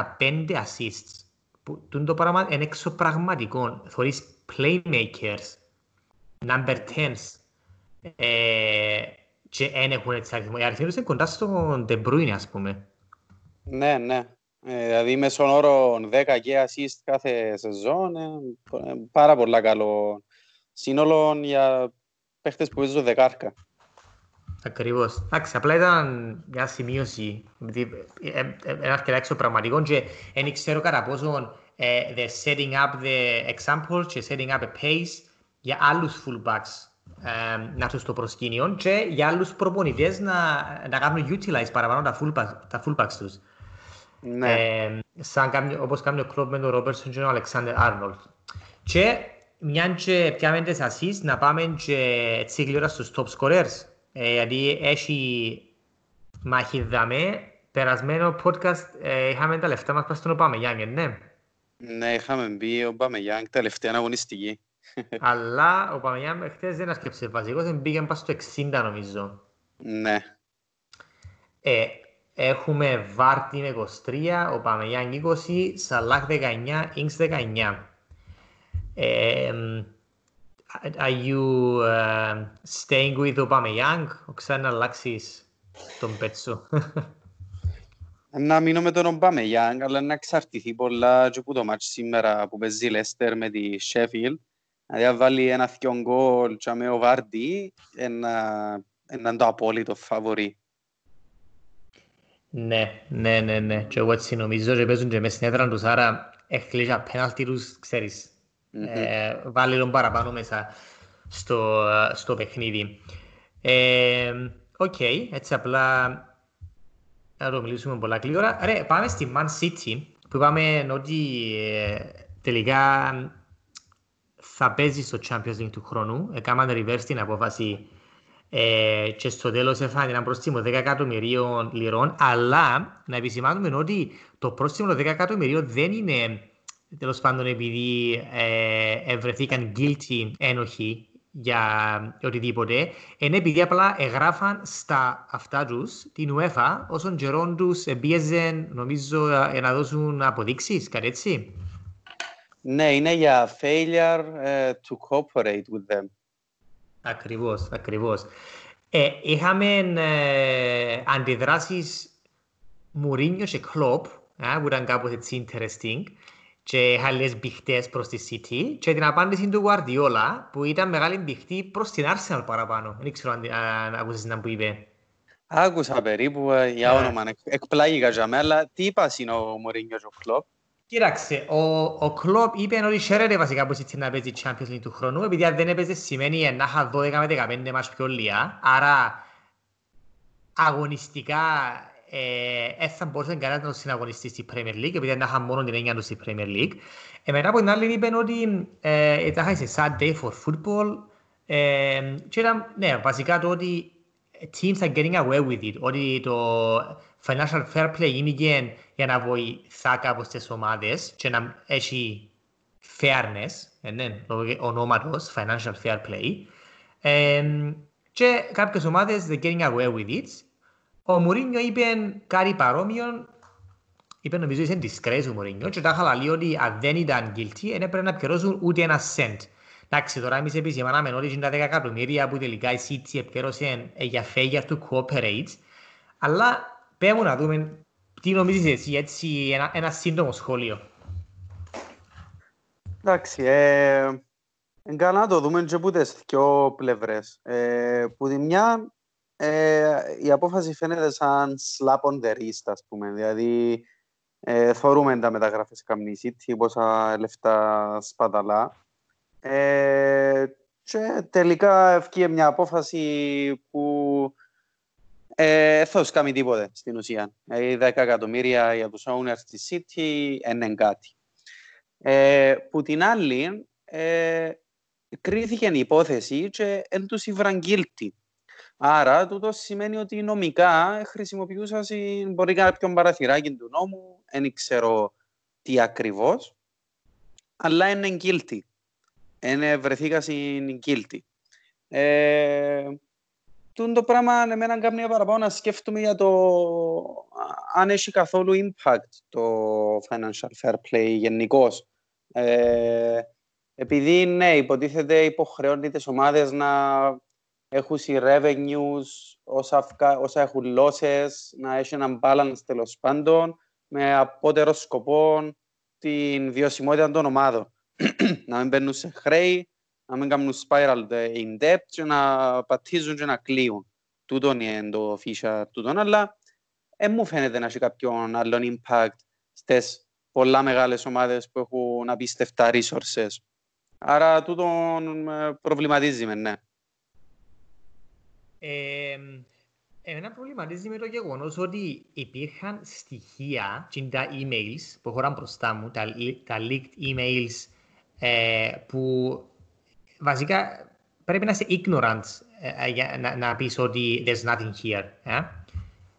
assists. Που το πράγμα είναι εξωπραγματικό. Θωρείς playmakers, number 10s, ε, και δεν έχουν έτσι αριθμό. Οι αριθμοί τους είναι κοντά στον De Bruyne, ας πούμε. Ναι, ναι. Ε, δηλαδή μέσον όρο 10 και assist κάθε σεζόν, ε, πάρα πολλά καλό σύνολο για παίχτες που παίζουν δεκάρκα. Ακριβώς. Εντάξει, απλά ήταν μια σημείωση. Είναι αρκετά εξωπραγματικό και δεν ξέρω κατά πόσο the setting up the example και setting up a pace για άλλους fullbacks να έρθουν στο προσκήνιο και για άλλους προπονητές να, να κάνουν utilize παραπάνω τα fullbacks, τα fullbacks τους. Ναι. Ε, σαν κάνει, όπως κάνει ο κλόπ με τον Ρόμπερσον και τον Αλεξάνδερ Άρνολτ. Και μια και πιάμε τις assist να πάμε και έτσι γλυόρα στους top scorers. Ε, γιατί έχει μαχηδάμε. Περασμένο podcast ε, είχαμε τα λεφτά μας πάνω στον Οπαμεγιάνγκ, ναι. Ναι, είχαμε μπει ο Παμεγιάνγκ τελευταία αγωνιστική. Αλλά ο Παμεγιάνγκ χτες δεν έσκεψε βασικός, δεν πήγε πάνω στο 60 νομίζω. Ναι. Ε, έχουμε Βάρτι με 23, ο Παμεγιάνγκ 20, Σαλάχ 19, Ινξ 19. Ε, are you uh, staying with Aubameyang, ο ξανά αλλάξεις τον πέτσο. να μείνω με τον Ομπάμεγιάνγκ, αλλά να εξαρτηθεί πολλά και που το μάτσο σήμερα που παίζει Λέστερ με τη Sheffield. Δηλαδή, βάλει ένα θκιόν γκολ και με ο Βάρντι, είναι το απόλυτο φαβορή. Ναι, ναι, ναι, ναι. Και εγώ έτσι νομίζω και παίζουν και μέσα στην έδρα τους, άρα έχεις απέναντι τους, ξέρεις, mm-hmm. ε, βάλει τον παραπάνω μέσα στο, στο παιχνίδι. Ε, OK, okay, έτσι απλά να το μιλήσουμε πολλά γλήορα. Ρε, πάμε στη Man City, που είπαμε ότι ε, τελικά θα παίζει στο Champions League του χρόνου. Έκαναν reverse την απόφαση ε, και στο τέλος έφανε ένα πρόστιμο 10 εκατομμυρίων λιρών, αλλά να επισημάνουμε ότι το πρόστιμο 10 εκατομμυρίων δεν είναι τέλος πάντων επειδή ε, ευρεθήκαν guilty ένοχοι για οτιδήποτε, είναι επειδή απλά εγγράφαν στα αυτά τους την UEFA όσων καιρών τους εμπίεζαν νομίζω ε, να δώσουν αποδείξεις, κάτι έτσι. Ναι, είναι για failure uh, to cooperate with them. Ακριβώς, ακριβώς. Ε, είχαμε ε, αντιδράσεις Μουρίνιο και Κλόπ, ε, που ήταν κάπως έτσι interesting και άλλες μπηχτές προς τη City και την απάντηση του Guardiola που ήταν μεγάλη μπηχτή προς την Arsenal παραπάνω. Δεν ξέρω αν, αν ακούσεις να που είπε. Άκουσα περίπου για ναι. όνομα, εκπλάγηκα για μένα, αλλά τι είπα είναι ο Μωρίνιο και ο Κλόπ. Κοίταξε, ο, ο Κλόπ είπε ότι χαίρεται βασικά πως έτσι να παίζει Champions League του χρόνου, επειδή αν δεν έπαιζε σημαίνει να είχα 12 με 15 μας πιο λίγα, άρα αγωνιστικά ε, θα μπορούσε κανένας να το συναγωνιστεί στη Premier League, επειδή να είχα μόνο την έννοια τους στη Premier League. Ε, μετά από την άλλη είπε ότι ε, θα είχα σε sad day for football, ε, και ήταν, ναι, βασικά το ότι teams are getting away with it, ότι το financial fair play είναι για να βοηθά κάπως τις ομάδες και να έχει fairness, ε, ναι, ονόματος, financial fair play. Ε, και κάποιες ομάδες they're getting away with it. Ο Μουρίνιο είπε κάτι παρόμοιο, είπε νομίζω είσαι disgrace ο Μουρίνιο και τα χαλαλεί ότι αν δεν ήταν guilty δεν έπρεπε να πληρώσουν ούτε ένα cent. Εντάξει, τώρα εμείς επισημάναμε ότι είναι τα 10 εκατομμύρια που τελικά η City επικέρωσε για failure to cooperate, αλλά πέμουν να δούμε τι νομίζεις εσύ, έτσι, ένα, ένα σύντομο σχόλιο. Εντάξει, ε, καλά να το δούμε και από τις δυο πλευρές. Ε, που τη μια, ε, η απόφαση φαίνεται σαν slap on the wrist, ας πούμε. Δηλαδή, ε, θεωρούμε τα μεταγραφές καμνή City, πόσα λεφτά σπαταλά. Ε, και τελικά ευκεί μια απόφαση που ε, θα κάνει τίποτε στην ουσία. Ε, 10 εκατομμύρια για τους owners της City είναι κάτι. Ε, που την άλλη, ε, κρίθηκε η υπόθεση και εν τους guilty. Άρα, τούτος σημαίνει ότι νομικά χρησιμοποιούσας μπορεί κάποιον παραθυράκι του νόμου, δεν ξέρω τι ακριβώς, αλλά είναι guilty είναι βρεθήκα στην guilty. Ε, το πράγμα εμένα κάνει παραπάνω να σκέφτομαι για το αν έχει καθόλου impact το financial fair play γενικώς. Ε, επειδή ναι, υποτίθεται υποχρεώνει τις ομάδες να έχουν οι revenues όσα, όσα έχουν losses, να έχει έναν balance τέλος πάντων με απότερο σκοπό την βιωσιμότητα των ομάδων. να μην μπαίνουν σε χρέη, να μην κάνουν spiral in debt και να πατήσουν και να κλείουν. Τούτο είναι το feature τούτο, αλλά δεν μου φαίνεται να έχει κάποιον άλλον impact στις πολλά μεγάλες ομάδες που έχουν απίστευτα resources. Άρα τούτο προβληματίζει με, ναι. Ε, εμένα προβληματίζει με το γεγονός ότι υπήρχαν στοιχεία και τα emails που έχω μπροστά μου, τα, τα leaked emails ε, που βασικά πρέπει να είσαι ignorant ε, για να, να πεις ότι there's nothing here. Ε;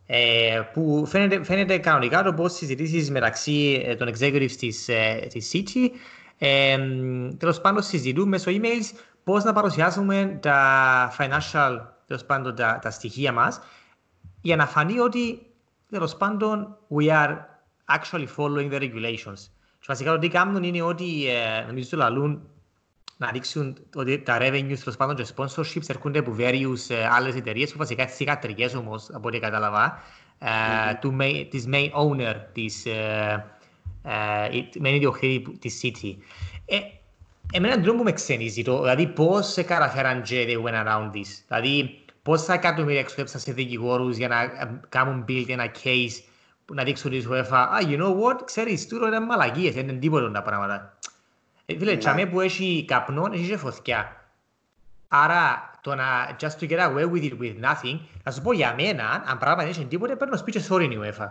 Ε, που φαίνεται, φαίνεται κανονικά το πώς συζητήσεις μεταξύ ε, των executives της, ε, της City ε, τέλος πάντων συζητούν μέσω emails πώς να παρουσιάσουμε τα financial τέλος πάντων τα, τα στοιχεία μας για να φανεί ότι τέλος πάντων we are actually following the regulations. Και βασικά το τι κάνουν είναι ότι ε, νομίζω του λαλούν να δείξουν ότι τα revenues τέλος πάντων και sponsorships έρχονται από various ε, άλλες εταιρείες που βασικά θηγατρικές όμως από ό,τι κατάλαβα ε, του, της main owner της ε, ε, main ιδιοκτήτη της City. Ε, εμένα δεν που με ξενίζει το, δηλαδή πώς σε καταφέραν και they went around this. Δηλαδή πώς θα εκατομμύρια εξοδέψαν σε δικηγόρους για να ε, κάνουν build ένα case να δείξουν της UEFA, ah, you know what, ξέρεις, τούτο είναι μαλαγίες, δεν είναι τίποτα τα πράγματα. Ε, φίλε, τσάμε που έχει καπνό, έχει και φωτιά. Άρα, το να just to get away with it with nothing, να σου πω για μένα, αν πράγμα δεν έχει τίποτα, παίρνω σπίτι sorry η UEFA.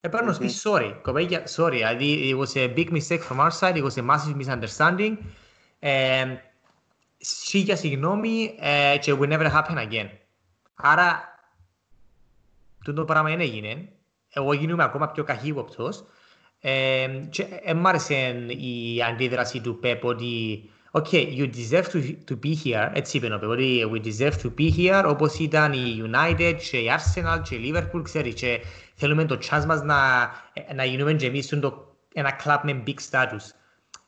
Παίρνω σπίτι sorry, κοπέγια, sorry, δηλαδή, it was a big mistake from our side, it was a massive misunderstanding. Ε, Σίγια συγγνώμη ε, και will never happen again. Άρα, τούτο πράγμα δεν έγινε εγώ γίνομαι ακόμα πιο καχύποπτος. Ε, και ε, μ' άρεσε η αντίδραση του Πεπ ότι Okay, you deserve to, to be here. Έτσι είπε ο Πεπ, ότι we deserve to be here, όπως ήταν η United και η Arsenal και η Liverpool, ξέρεις, και θέλουμε το chance μας να, να γίνουμε και εμείς το, ένα club με big status.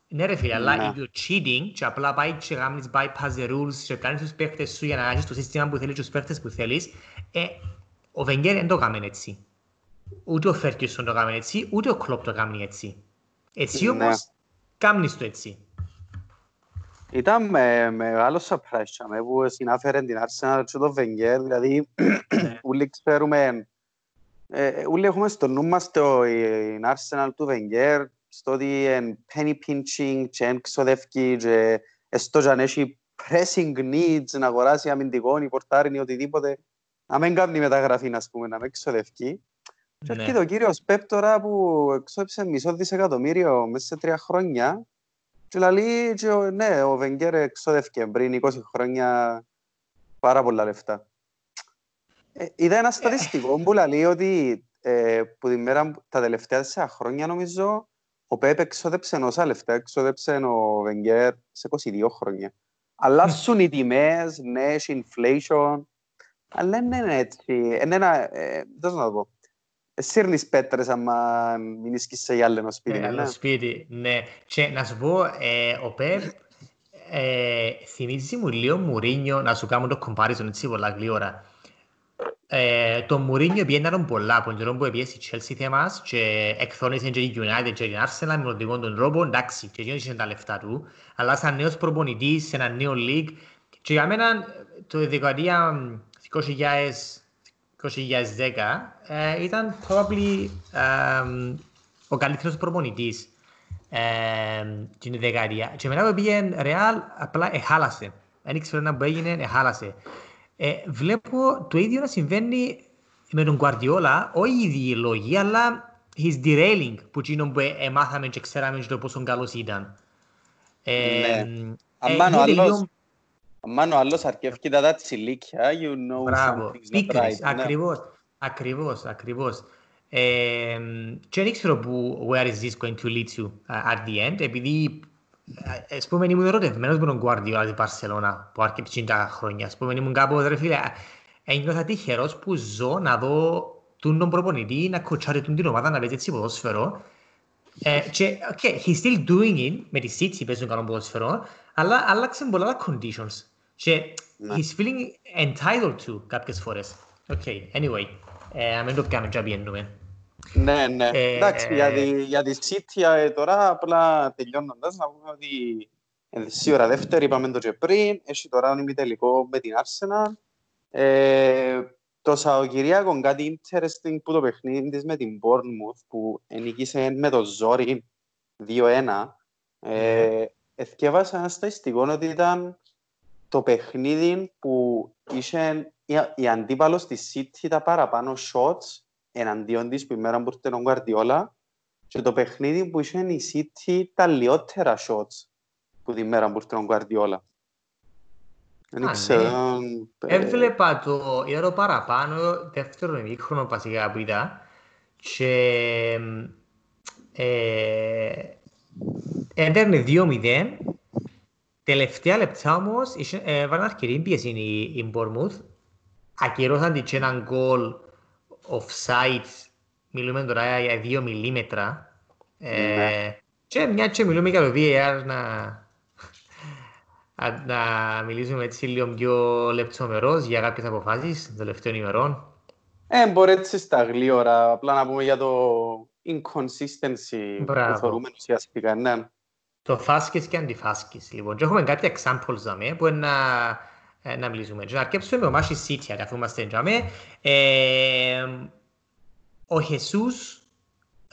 Ναι ρε φίλε, αλλά if you're cheating και απλά πάει και κάνεις bypass the rules και κάνεις τους παίχτες σου για να έχεις το σύστημα που θέλεις και τους παίχτες που θέλεις, ε, ο Βενγκέρ δεν το κάνει έτσι. Ούτε ο Φέρκισον το κάνει έτσι, ούτε ο Κλόπ το κάνει έτσι. Έτσι ναι. όμως, κάνεις το έτσι. Ήταν με, μεγάλο surprise που συνάφερε την Arsenal και το Wenger, δηλαδή ναι. όλοι ξέρουμε, ε, όλοι έχουμε στο νου μας το την Arsenal του Wenger, στο ότι είναι penny pinching και είναι ξοδεύκη και έστω και αν έχει pressing needs να αγοράσει αμυντικό ή πορτάρι ή οτιδήποτε, να μην κάνει μεταγραφή, να πούμε, να μην ξοδεύκει. Και έρχεται ο κύριος Πέπ τώρα που εξώπησε μισό δισεκατομμύριο μέσα σε τρία χρόνια και λέει, ναι, ο Βενγκέρ εξόδευκε πριν 20 χρόνια πάρα πολλά λεφτά. Ε, είδα ένα στατιστικό που λέει ότι ε, που τη μέρα, τα τελευταία τέσσερα χρόνια νομίζω ο Πέπ εξόδεψε όσα λεφτά εξόδεψε ο Βενγκέρ σε 22 χρόνια. Αλλάσουν οι τιμές, ναι, έχει inflation, αλλά δεν είναι έτσι. Είναι ένα, ε, δεν να το πω. Σύρνεις πέτρες άμα μείνεις σε γυάλινο σπίτι. Ε, ναι. σπίτι, ναι. Και να σου πω, ε, ο Πεπ ε, θυμίζει μου λίγο Μουρίνιο, να σου κάνω το comparison έτσι πολλά γλύωρα. Ε, το Μουρίνιο πιέναρον πολλά από τον καιρό που έπιε στη Chelsea θέμας και εκθόνησε και η United και την Arsenal με τον τον τρόπο, εντάξει, και εκείνος είχε τα λεφτά του, αλλά σαν νέος προπονητής σε ένα νέο league και για μένα το δεκαετία 2000 2010 ε, ήταν probably ε, ο καλύτερος προπονητής ε, την δεκαετία. Και μετά που πήγε Ρεάλ, απλά εχάλασε. Δεν ήξερα να που έγινε, εχάλασε. Ε, βλέπω το ίδιο να συμβαίνει με τον Guardiola, όχι η ίδια λόγη, αλλά his derailing που εκείνο που μάθαμε και ξέραμε και το πόσο καλός ήταν. Ε, ναι. Ε, Αν άλλος, αν ο άλλος αρκεύει τα τσιλίκια, you know Μπράβο, πίκρες, right, ακριβώς, ναι. ακριβώς, ακριβώς. Ε, και δεν ξέρω που where is this going to lead to uh, at the end, επειδή ας πούμε ήμουν ερωτευμένος με τον Guardiola της Barcelona που αρκεύει τα χρόνια. Ας πούμε ήμουν κάπου, ρε φίλε, ένιωθα τυχερός που ζω να δω τον προπονητή να κοτσάρει τον την ομάδα να παίζει έτσι ποδόσφαιρο. Ε, και, okay, he's still doing it, με τη City παίζουν καλό ποδόσφαιρο, αλλά άλλαξαν πολλά τα conditions. Και he's feeling entitled to κάποιες φορές. Okay, anyway, ε, μην το κάνουμε και πιένουμε. Ναι, ναι. Ε, Εντάξει, για τη, για τη City τώρα απλά τελειώνοντας να πούμε ότι σίγουρα δεύτερη είπαμε το και πριν, έχει τώρα ένα ημιτελικό με την Arsenal. Ε, το Σαββατοκυριακό κάτι interesting που το παιχνίδι της με την Bournemouth που ενίκησε με το ζόρι 2-1. Ε, Εθιέβασα ένα στατιστικό ότι ήταν το παιχνίδι που είχε η αντίπαλο στη City τα παραπάνω shots εναντίον της που η μέρα που ήρθε ο Γκαρδιόλα και το παιχνίδι που είχε η City τα λιότερα shots που τη μέρα που ήρθε ο Γκαρδιόλα. Δεν ξέρω. Ναι. Έβλεπα το, είδα το παραπάνω, δεύτερο ημίχρονο βασικά που είδα και ε, έδερνε 2-0 Τελευταία λεπτά όμως έβαλαν αρκετή πίεση η Μπορμούθ. Ακυρώσαν την έναν γκολ offside. Μιλούμε τώρα για δύο μιλίμετρα. Ναι. Και μια και μιλούμε για το VAR να, να μιλήσουμε έτσι λίγο πιο λεπτομερώς για κάποιες αποφάσεις των τελευταίων ημερών. Ε, μπορεί έτσι στα γλύωρα, απλά να πούμε για το inconsistency Μπράβο. που θεωρούμε ουσιαστικά. Ναι το φάσκες και αντιφάσκες. Λοιπόν, και έχουμε κάποια examples δάμε που να, ε, να μιλήσουμε. Και να αρκέψουμε με ο Μάσι Σίτια, καθού είμαστε δάμε. Ε, ο Χεσούς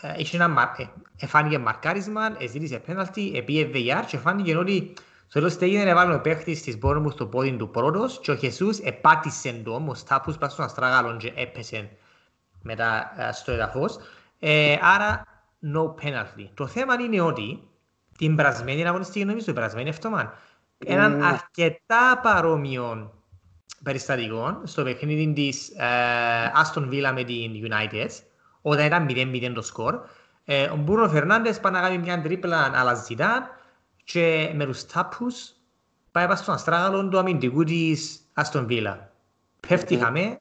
ε, είχε ένα, ε, εφάνηκε μαρκάρισμα, εζήτησε πέναλτι, επίε VR και εφάνηκε ότι στο τέλος έγινε να βάλουμε παίχτης της Μπόρμου στο πόδι του πρώτος και ο Χεσούς επάτησε το, όμως τάπους πας στον αστράγαλον και έπεσε μετά στο εδαφός. Ε, άρα, no penalty. Το θέμα είναι ότι την περασμένη αγωνιστική νομίζω, την περασμένη εβδομάδα. Έναν αρκετά παρόμοιο περιστατικό στο παιχνίδι της ε, Aston Villa με την United, όταν ήταν 0-0 το σκορ. Ε, ο Μπούρνο Φερνάντες πάει να κάνει μια τρίπλα αλλά ζητά και με τους τάπους πάει πάνω στον αστράγαλο του αμυντικού της Aston Villa. Πέφτει χαμέ,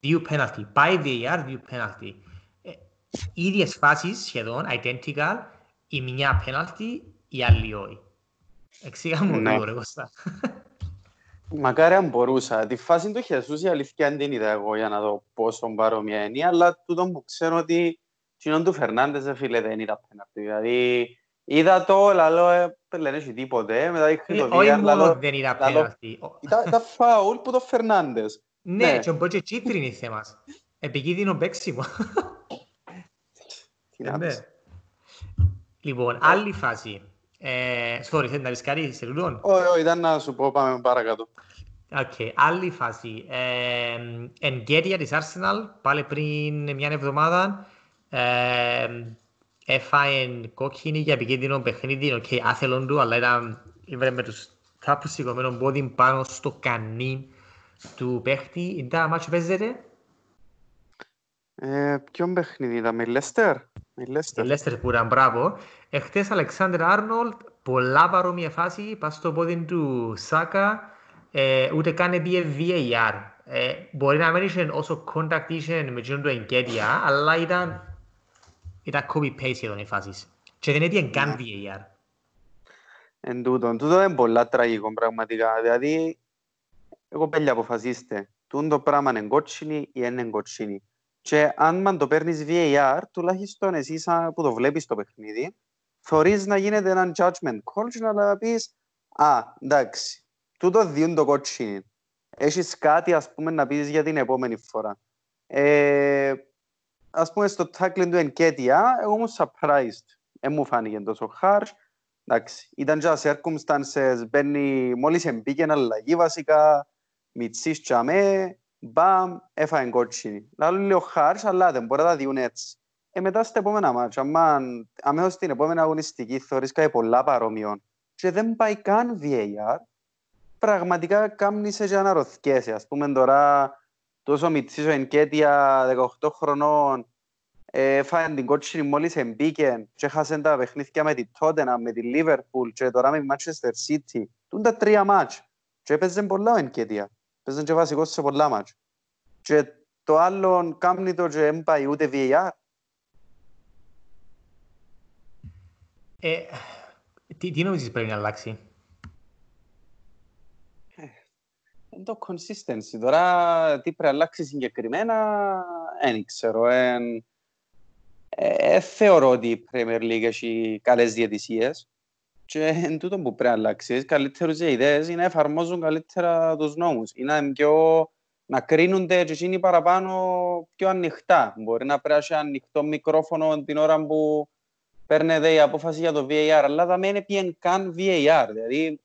δύο πέναλτι. Πάει VAR, δύο πέναλτι. Ε, ίδιες φάσεις σχεδόν, identical, η μια πέναλτι οι άλλοι όχι. Εξήγα μου ναι. λίγο ρε Κώστα. Μακάρι αν μπορούσα. Τη φάση του Χεσούς η αλήθεια δεν την είδα εγώ για να δω πόσο παρόμοια είναι, αλλά τούτο που ξέρω ότι κοινόν του Φερνάντες φίλε δεν ήταν πέναρτη. Δηλαδή είδα το, λαλό, ε, δεν έχει τίποτε, μετά είχε το VR. Όχι μόνο δεν είναι απέναντι. Ήταν φάουλ που το Φερνάντες. Ναι, και μπορεί και κίτρινη θέμα. Επικίνδυνο παίξιμο. Ναι. Λοιπόν, άλλη φάση. Ε, sorry, θέλεις να πεις κάτι σε τούτον. Όχι, όχι, ήταν να σου πω, πάμε παρακάτω. Okay. Άλλη φάση. Ε, Εγκέτια της Arsenal, πάλι πριν μια εβδομάδα, ε, έφαγε κόκκινη για επικίνδυνο παιχνίδι, οκ, okay, άθελον του, αλλά ήταν ήβρε με τους θάπους σηκωμένων πόδι πάνω στο κανί του παίχτη. Ήταν μάτσο παίζεται. Ε, ποιον παιχνίδι ήταν, με Λέστερ; Με Λέστερ που ήταν μπράβο. Εχθές Αλεξάνδρ Άρνολτ, πολλά παρόμοια φάση, πας στο πόδι του Σάκα, ε, ούτε καν πήγε VAR. Ε, μπορεί να μην είχε όσο contact είχε με τον του εγκέτια, αλλά ήταν, ήταν copy-paste σχεδόν οι φάσεις. Και δεν έπιε καν VAR. Εν τούτο, τούτο είναι πολλά τραγικό πραγματικά. Δηλαδή, εγώ πέλια αποφασίστε, τούτο το πράγμα είναι κότσινη ή είναι κότσινη. Και αν μαν το παίρνεις VAR, τουλάχιστον εσύ που το βλέπεις το παιχνίδι, θωρείς να γίνεται ένα judgment call και να πεις «Α, εντάξει, τούτο διούν το κότσινι. Έχεις κάτι ας πούμε να πεις για την επόμενη φορά». Ε, ας πούμε στο tackling του Ενκέτια, εγώ ήμουν surprised. Δεν μου φάνηκε τόσο harsh. Εντάξει, ήταν και circumstances, μπαίνει, μόλις εμπήκε αλλαγή βασικά, μητσής τσαμέ, μπαμ, έφαγε κότσινη. Λάλλον λίγο χάρς, αλλά δεν μπορεί να τα διούν έτσι. Ε, μετά στα επόμενα μάτια, αν αμέσως στην επόμενη αγωνιστική θεωρείς κάτι πολλά παρόμοιων και δεν πάει καν VAR, πραγματικά κάμνησε και αναρωθιέσαι. Ας πούμε τώρα τόσο μητσής ο Ενκέτια 18 χρονών έφαγε την κότσινη μόλις εμπίκε και έχασε τα παιχνίδια με τη Τότενα, με τη Λίβερπουλ και τώρα με τη Manchester City. Τούν τα τρία μάτς και έπαιζε πολλά ο Ενκέτια. Παίζαν και βασικός σε πολλά μάτς. Και το άλλο κάνει το και δεν πάει ούτε VAR. Ε, τι, τι νομίζεις πρέπει να αλλάξει; Είναι το consistency. Τώρα τι πρέπει να αλλάξει συγκεκριμένα, δεν ξέρω. Ε, ε, θεωρώ ότι η Premier League έχει καλές διαιτησίες και εν τούτο που πρέπει να αλλάξει. Καλύτερες ιδέες είναι να εφαρμόζουν καλύτερα τους νόμους. Είναι πιο να κρίνονται και εκείνοι παραπάνω πιο ανοιχτά. Μπορεί να πρέπει να ανοιχτό μικρόφωνο την ώρα που παίρνετε η απόφαση για το VAR, αλλά δεν είναι πιεν καν VAR. Δηλαδή,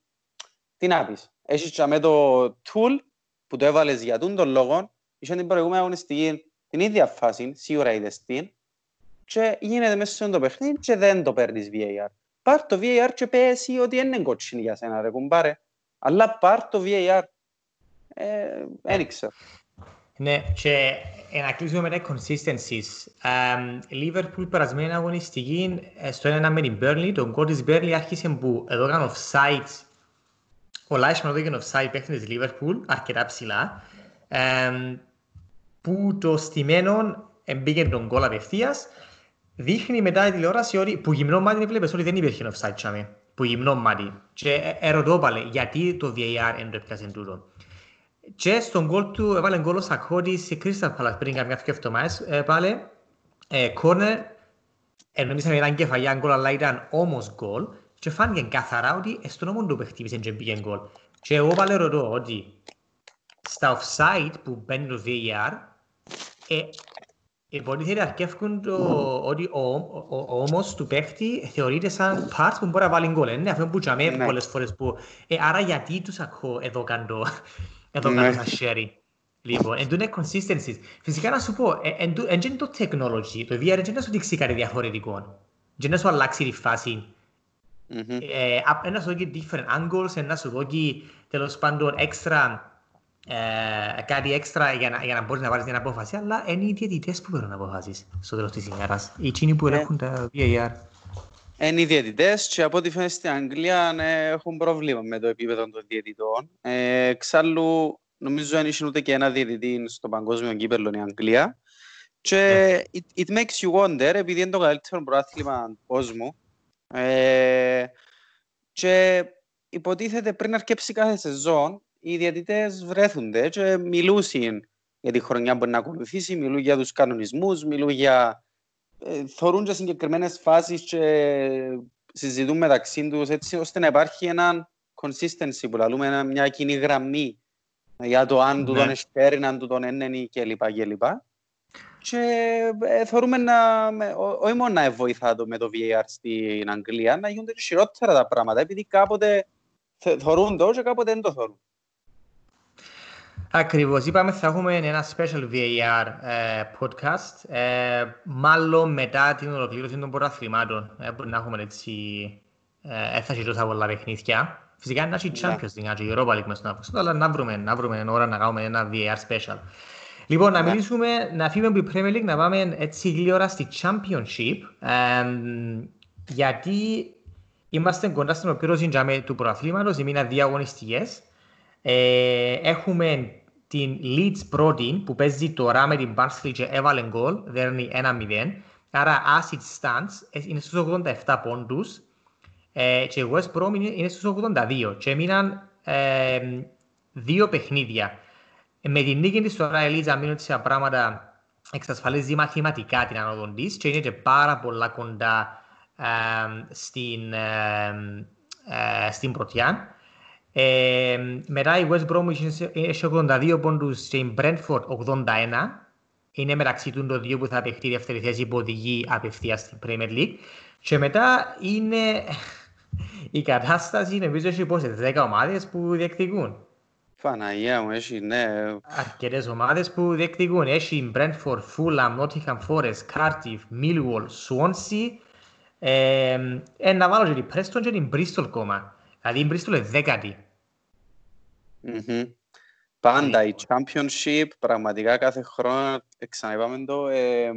τι να πεις. Έχεις και με το tool που το έβαλες για τον λόγο, είχε την προηγούμενη αγωνιστική την ίδια φάση, σίγουρα είδες την, και γίνεται μέσα στο παιχνίδι και δεν το παίρνεις VAR. Πάρ το VAR και πέσει ότι είναι κότσινη για σένα, ρε κουμπάρε. Αλλά πάρ το VAR. Ε, δεν ήξερα. Ναι, και να κλείσουμε με τα consistencies. Liverpool περασμένη αγωνιστική στο 1 με την Burnley. Το γκολ της Burnley άρχισε που εδώ έκανε offside. Ο Λάισμαν εδώ έκανε offside παίχνει της Liverpool, αρκετά ψηλά. Που το στημένο μπήκε τον γκολ απευθείας δείχνει μετά η τηλεόραση ότι που γυμνό μάτι βλέπεις ότι δεν υπήρχε offside τσάμε. Που γυμνό μάτι. Και ερωτώ πάλι γιατί το VAR δεν το έπιασε τούτο. Και στον γκολ του έβαλε γκολ ο Σακώτης σε Crystal Palace πριν κάποια δύο εβδομάδες πάλι. Κόρνερ, νομίζαμε ήταν κεφαλιά γκολ αλλά ήταν όμως γκολ και φάνηκε καθαρά ότι στον νόμο του παιχτήβησε και πήγε γκολ. Και εγώ πάλι ρωτώ ότι στα offside που μπαίνει το VAR ε, Υποτίθεται αρκεύκουν το ότι ο ώμος του παίχτη θεωρείται σαν part που μπορεί να βάλει γκολ. Είναι αυτό που τσάμε ναι. πολλές φορές που... Ε, άρα γιατί τους ακούω εδώ κάνω εδώ κάνω ένα sharing. Λοιπόν, εν είναι consistency. Φυσικά να σου πω, εν είναι το technology, το VR δεν να σου δείξει κάτι διαφορετικό. Δεν να σου αλλάξει τη φάση. Ένα σου δώσει different angles, να σου δώσει τέλος πάντων extra ε, κάτι έξτρα για να, για να μπορείς να πάρεις την απόφαση, αλλά είναι οι διαιτητές που παίρνουν αποφάσεις στο τέλος της ημέρας. Οι εκείνοι που έχουν τα VAR. Είναι οι διαιτητές και από ό,τι φαίνεται στην Αγγλία ναι, έχουν πρόβλημα με το επίπεδο των διαιτητών. Ε, εξάλλου, νομίζω δεν είχε ούτε και ένα διαιτητή στο παγκόσμιο κύπελο η Αγγλία. Και yeah. Ναι. it, it makes you wonder, επειδή είναι το καλύτερο προάθλημα του κόσμου, ε, και υποτίθεται πριν αρκέψει κάθε σεζόν, οι διαιτητές βρέθονται και μιλούσαν για τη χρονιά που να ακολουθήσει, μιλούν για τους κανονισμούς, μιλούν για... Ε, θωρούν και συγκεκριμένες φάσεις και συζητούν μεταξύ τους έτσι ώστε να υπάρχει ένα consistency που λαλούμε μια κοινή γραμμή για το αν του τον εσφαίρει, αν του τον έννενει κλπ. κλπ. Και ε, θεωρούμε να, όχι μόνο να βοηθά το με το VAR στην Αγγλία, να γίνονται χειρότερα τα πράγματα, επειδή κάποτε θεωρούν το και κάποτε δεν το θεωρούν. Ακριβώς. Είπαμε θα έχουμε ένα special VAR ε, podcast, ε, μάλλον μετά την ολοκλήρωση των πρωταθλημάτων. Ε, να έχουμε έτσι, ε, έφτασε τόσα πολλά παιχνίδια. Φυσικά είναι η Champions League, η Europa League μες στον Αύγουστο, αλλά να βρούμε, να βρούμε ώρα να κάνουμε ένα VAR special. Λοιπόν, να μιλήσουμε, να φύγουμε από την Premier League, να πάμε έτσι γλύωρα στη Championship, ε, γιατί είμαστε κοντά στην ολοκλήρωση του πρωταθλήματος, οι μήνα δύο αγωνιστικές. Ε, έχουμε την Leeds πρώτη που παίζει τώρα με την Barnsley και έβαλε γκολ, δέρνει 1-0. Άρα as it stands είναι στους 87 πόντους ε, και West Brom είναι, είναι στους 82 και έμειναν ε, δύο παιχνίδια. Με την νίκη της τώρα η Leeds αμήνω τις πράγματα εξασφαλίζει μαθηματικά την ανόδον της και είναι και πάρα πολλά κοντά ε, στην, ε, ε, στην πρωτιά. Ε, μετά η West Bromwich έχει 82 πόντους και η Brentford 81. Είναι μεταξύ των δύο που θα παιχτεί δεύτερη θέση που οδηγεί απευθείας στην Premier League. Και μετά είναι η κατάσταση, νομίζω έχει πόσες, 10 ομάδες που διεκδικούν. Φαναγία μου, έχει, ναι. Αρκετές ομάδες που διεκδικούν. Έχει η Brentford, Fulham, Nottingham Forest, Cardiff, Millwall, Swansea. Ε, ε, να βάλω και την Preston και την Bristol κόμμα. Δηλαδή η Bristol είναι δέκατη. Πάντα η Championship, πραγματικά κάθε χρόνο, ξαναείπαμε το, ε,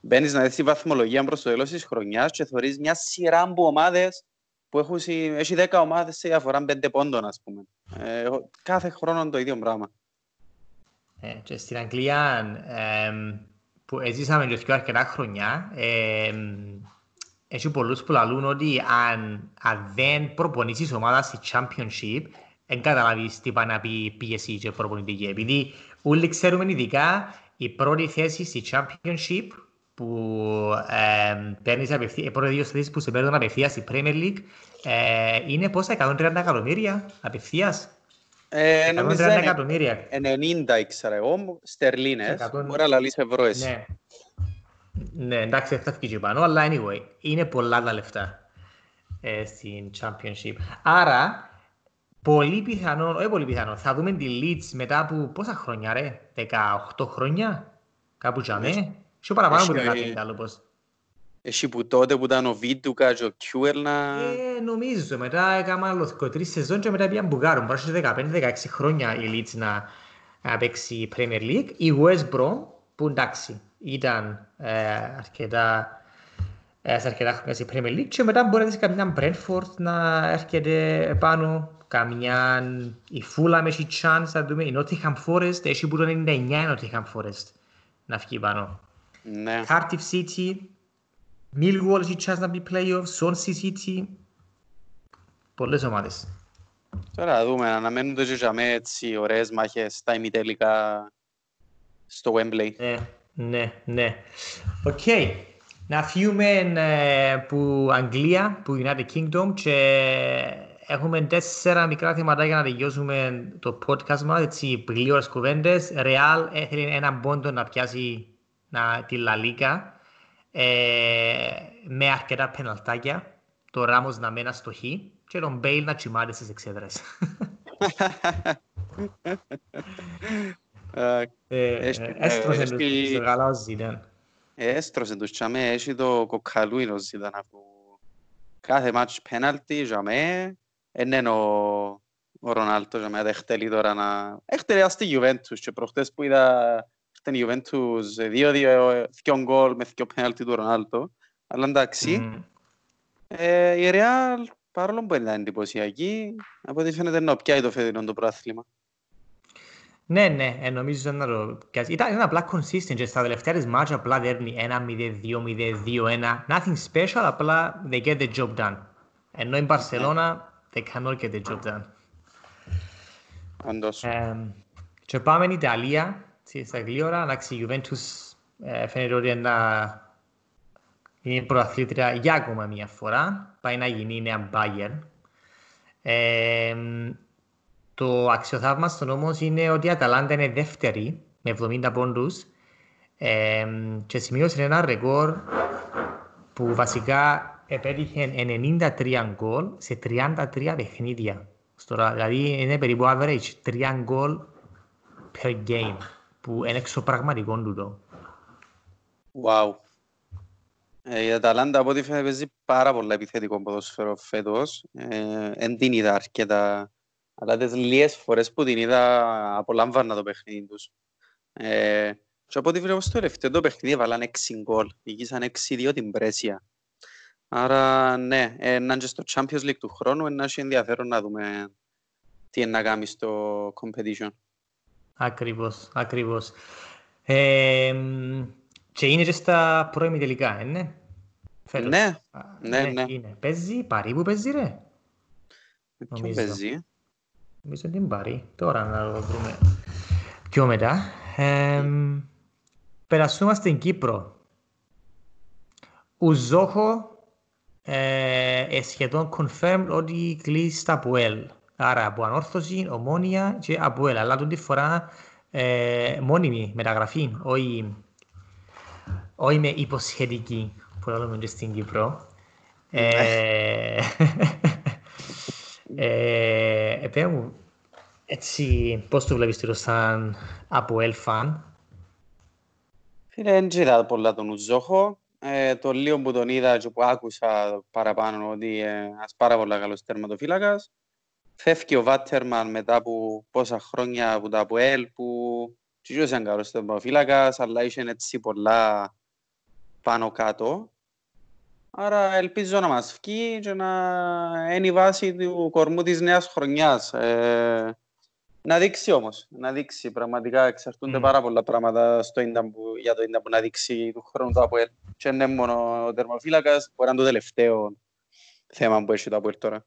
μπαίνεις να δεις τη βαθμολογία προς το τέλος της χρονιάς και θεωρείς μια σειρά από ομάδες που έχουν, έχει δέκα ομάδες σε διαφορά πέντε πόντων, ας πούμε. Ε, κάθε χρόνο το ίδιο πράγμα. Ε, και στην Αγγλία, ε, που ζήσαμε και δύο αρκετά χρονιά, ε, έχει πολλούς που λαλούν ότι αν, αν δεν προπονήσεις ομάδας στη Championship, δεν καταλάβεις τι πάει να πει πίεση και προπονητική. Επειδή όλοι ξέρουμε ειδικά η πρώτη θέση στη Championship που ε, παίρνεις απευθεία, οι πρώτοι δύο θέσεις που σε παίρνουν απευθεία στη Premier League ε, είναι πόσα 130 εκατομμύρια απευθείας; Ε, 130 εκατομμύρια. 90 ήξερα εγώ, στερλίνες, 100... μπορεί να λαλείς ευρώ εσύ. Ναι. Ναι, εντάξει, θα φύγει πάνω, αλλά anyway, είναι πολλά τα λεφτά ε, στην Championship. Άρα, πολύ πιθανό, όχι πολύ πιθανό, θα δούμε τη Leeds μετά από πόσα χρόνια ρε, 18 χρόνια, κάπου τζαμέ, και παραπάνω από 10 άλλο πώς. Εσύ που τότε που ήταν ο Βίτουκα και ο Κιούελ να... Ε, νομίζω, μετά έκανα άλλο τρεις σεζόν και μετά πήγαν μπουκάρουν. Πάνω σε 15-16 χρόνια η Leeds να, να παίξει Premier League. Η West Brom, που εντάξει, ήταν ε, αρκετά ε, σε αρκετά χρόνια στην Premier League και μετά μπορεί να δεις καμιά Brentford να έρχεται πάνω, καμιά η Fulham έχει chance να δούμε, η Nottingham Forest έχει που το 99 η Nottingham Forest να βγει πάνω. Ναι. Cardiff City, Millwall έχει chance να μπει playoff, Swansea City, πολλές ομάδες. Τώρα να δούμε, αναμένονται και για έτσι ωραίες μάχες στα ημιτελικά στο Wembley. Ναι. Ναι, ναι. OK. Okay. Να φύγουμε ε, που Αγγλία, που United Kingdom και έχουμε τέσσερα μικρά θέματα για να τελειώσουμε το podcast μας, έτσι γλύωρες κουβέντες. Ρεάλ έθελε έναν πόντο να πιάσει να, τη Λαλίκα ε, με αρκετά πεναλτάκια. Το Ράμος να μένει στο χ και τον Μπέιλ να τσιμάρει στις εξέδρες. Έστρωσε τους καλά ο Ζidane. Έστρωσε τους τσάμε, έχει το κοκκαλούιν ο Ζidane από κάθε μάτς πέναλτι τσάμε, είναι ο, ο Ρονάλτο τσάμε, δεχτελεί τώρα να... Έχτελεί στη Juventus και προχτές που είδα την Juventus δύο-δύο, δύο γκολ με δύο πέναλτι του Ρονάλτο, αλλά εντάξει. Ε, η Real, παρόλο που είναι εντυπωσιακή, από ό,τι φαίνεται να πιάει το φετινό το πρόθλημα. Ναι, ναι, ε, νομίζω να το πιάσει. Ήταν απλά consistent και στα τελευταία της μάτια απλά δέρνει 1-0-2-0-2-1. Nothing special, απλά they get the job done. Ενώ η Barcelona, they cannot get the job done. Όντως. Ε, και πάμε στην Ιταλία, στα γλύωρα, εντάξει, η Juventus ε, φαίνεται ότι είναι Είναι πρωταθλήτρια για ακόμα μία φορά. Πάει να γίνει η νέα Bayern. Ε, το αξιοθαύμαστο όμω είναι ότι η Αταλάντα είναι δεύτερη με 70 πόντους ε, και σημείωσε ένα ρεκόρ που βασικά επέτυχε 93 γκολ σε 33 παιχνίδια. δηλαδή είναι περίπου average 3 γκολ per game που είναι εξωπραγματικό τούτο. Wow. Ε, η Αταλάντα από ό,τι φαίνεται παίζει πάρα πολλά επιθετικό ποδοσφαίρο φέτος. Δεν την είδα αρκετά, αλλά τις λίγες φορές που την είδα απολάμβανα το παιχνίδι τους. Ε, και από ό,τι βλέπω στο τελευταίο το παιχνίδι έβαλαν 6 γκολ, νικήσαν 6-2 την Πρέσια. Άρα ναι, έναν και στο Champions League του χρόνου να έχει ενδιαφέρον να δούμε τι είναι να κάνει στο competition. Ακριβώς, ακριβώς. Ε, και είναι και στα πρώιμη τελικά, ε, ναι. Φέτος. Ναι, ναι, ναι, ναι. Είναι. Παίζει, παρή που παίζει ρε. Ποιο παίζει; Νομίζω την πάρει. Τώρα να το βρούμε πιο μετά. Ε, περασούμε στην Κύπρο. Ουζόχο ε, σχεδόν confirmed ότι κλείσει στα Πουέλ. Άρα από ανόρθωση, ομόνια και Αποέλ. Αλλά τον τη φορά ε, μόνιμη μεταγραφή, όχι, όχι με υποσχετική που λέμε και στην Κύπρο. ε, ε, μου, έτσι, πώς το βλέπεις τώρα σαν Αποέλ φαν; Φίλε, δεν είδα πολλά τον Ουζόχο. Ε, το λίγο που τον είδα και που άκουσα παραπάνω ότι ε, ένας πάρα πολύ καλός τερματοφύλακας. Φεύγει ο Βάτερμαν μετά από πόσα χρόνια από τα ΑΠΟΕΛ που και ήταν καλός τερματοφύλακας αλλά είχε έτσι πολλά πάνω κάτω. Άρα ελπίζω να μας βγει και να είναι η βάση του κορμού της νέας χρονιάς. Ε, να δείξει όμως, να δείξει. Πραγματικά εξαρτούνται mm. πάρα πολλά πράγματα στο που, για το Ιντα που να δείξει του χρόνου το ΑΠΟΕΛ. Και είναι μόνο ο τερμοφύλακας, που είναι το τελευταίο θέμα που έχει το ΑΠΟΕΛ τώρα.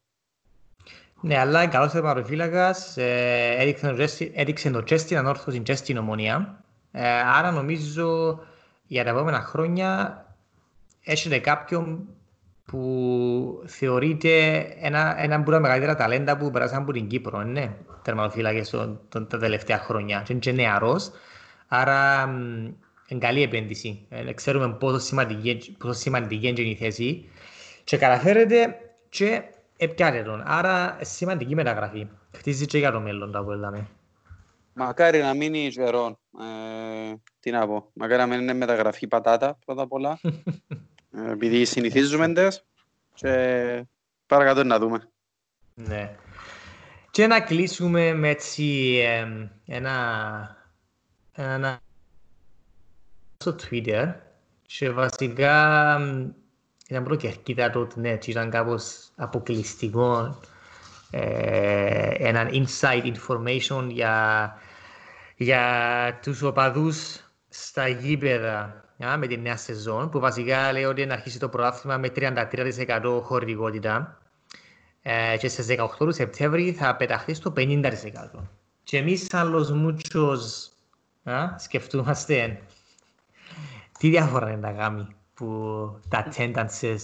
Ναι, αλλά είναι καλός τερματοφύλακας, ε, έδειξε, έδειξε το Τσέσtin ανόρθωση και στην ομονία. Ε, άρα νομίζω για τα επόμενα χρόνια έχετε κάποιον που θεωρείται ένα, ένα από τα μεγαλύτερα ταλέντα που περάσαν από την Κύπρο, ναι, τερματοφύλακες τα τελευταία χρόνια. Και είναι και νεαρός, άρα είναι καλή επένδυση. Ε, ξέρουμε πόσο σημαντική, πόσο σημαντική είναι η θέση και καταφέρεται και επιάτε τον. Άρα σημαντική μεταγραφή. Χτίζει και για το μέλλον τα που είδαμε. Μακάρι να μείνει Ζερόν. Ε, τι να πω. Μακάρι να μείνει μεταγραφή πατάτα πρώτα απ' όλα. Ε, επειδή συνηθίζουμε τες και παρακάτω να δούμε. Ναι. Και να κλείσουμε με έτσι ένα, ένα στο Twitter και βασικά ήταν πρώτη και αρκετά τότε, ναι, και ήταν κάπως αποκλειστικό ε, έναν inside information για, για τους οπαδούς στα γήπεδα yeah, με την νέα σεζόν, που βασικά λέει ότι να αρχίσει το πρωτάθλημα με 33% χορηγότητα ε, και στις 18 του Σεπτέμβρη θα πεταχθεί στο 50%. Και εμείς σαν los muchos σκεφτούμαστε τι διαφορά είναι να κάνει που τα attendances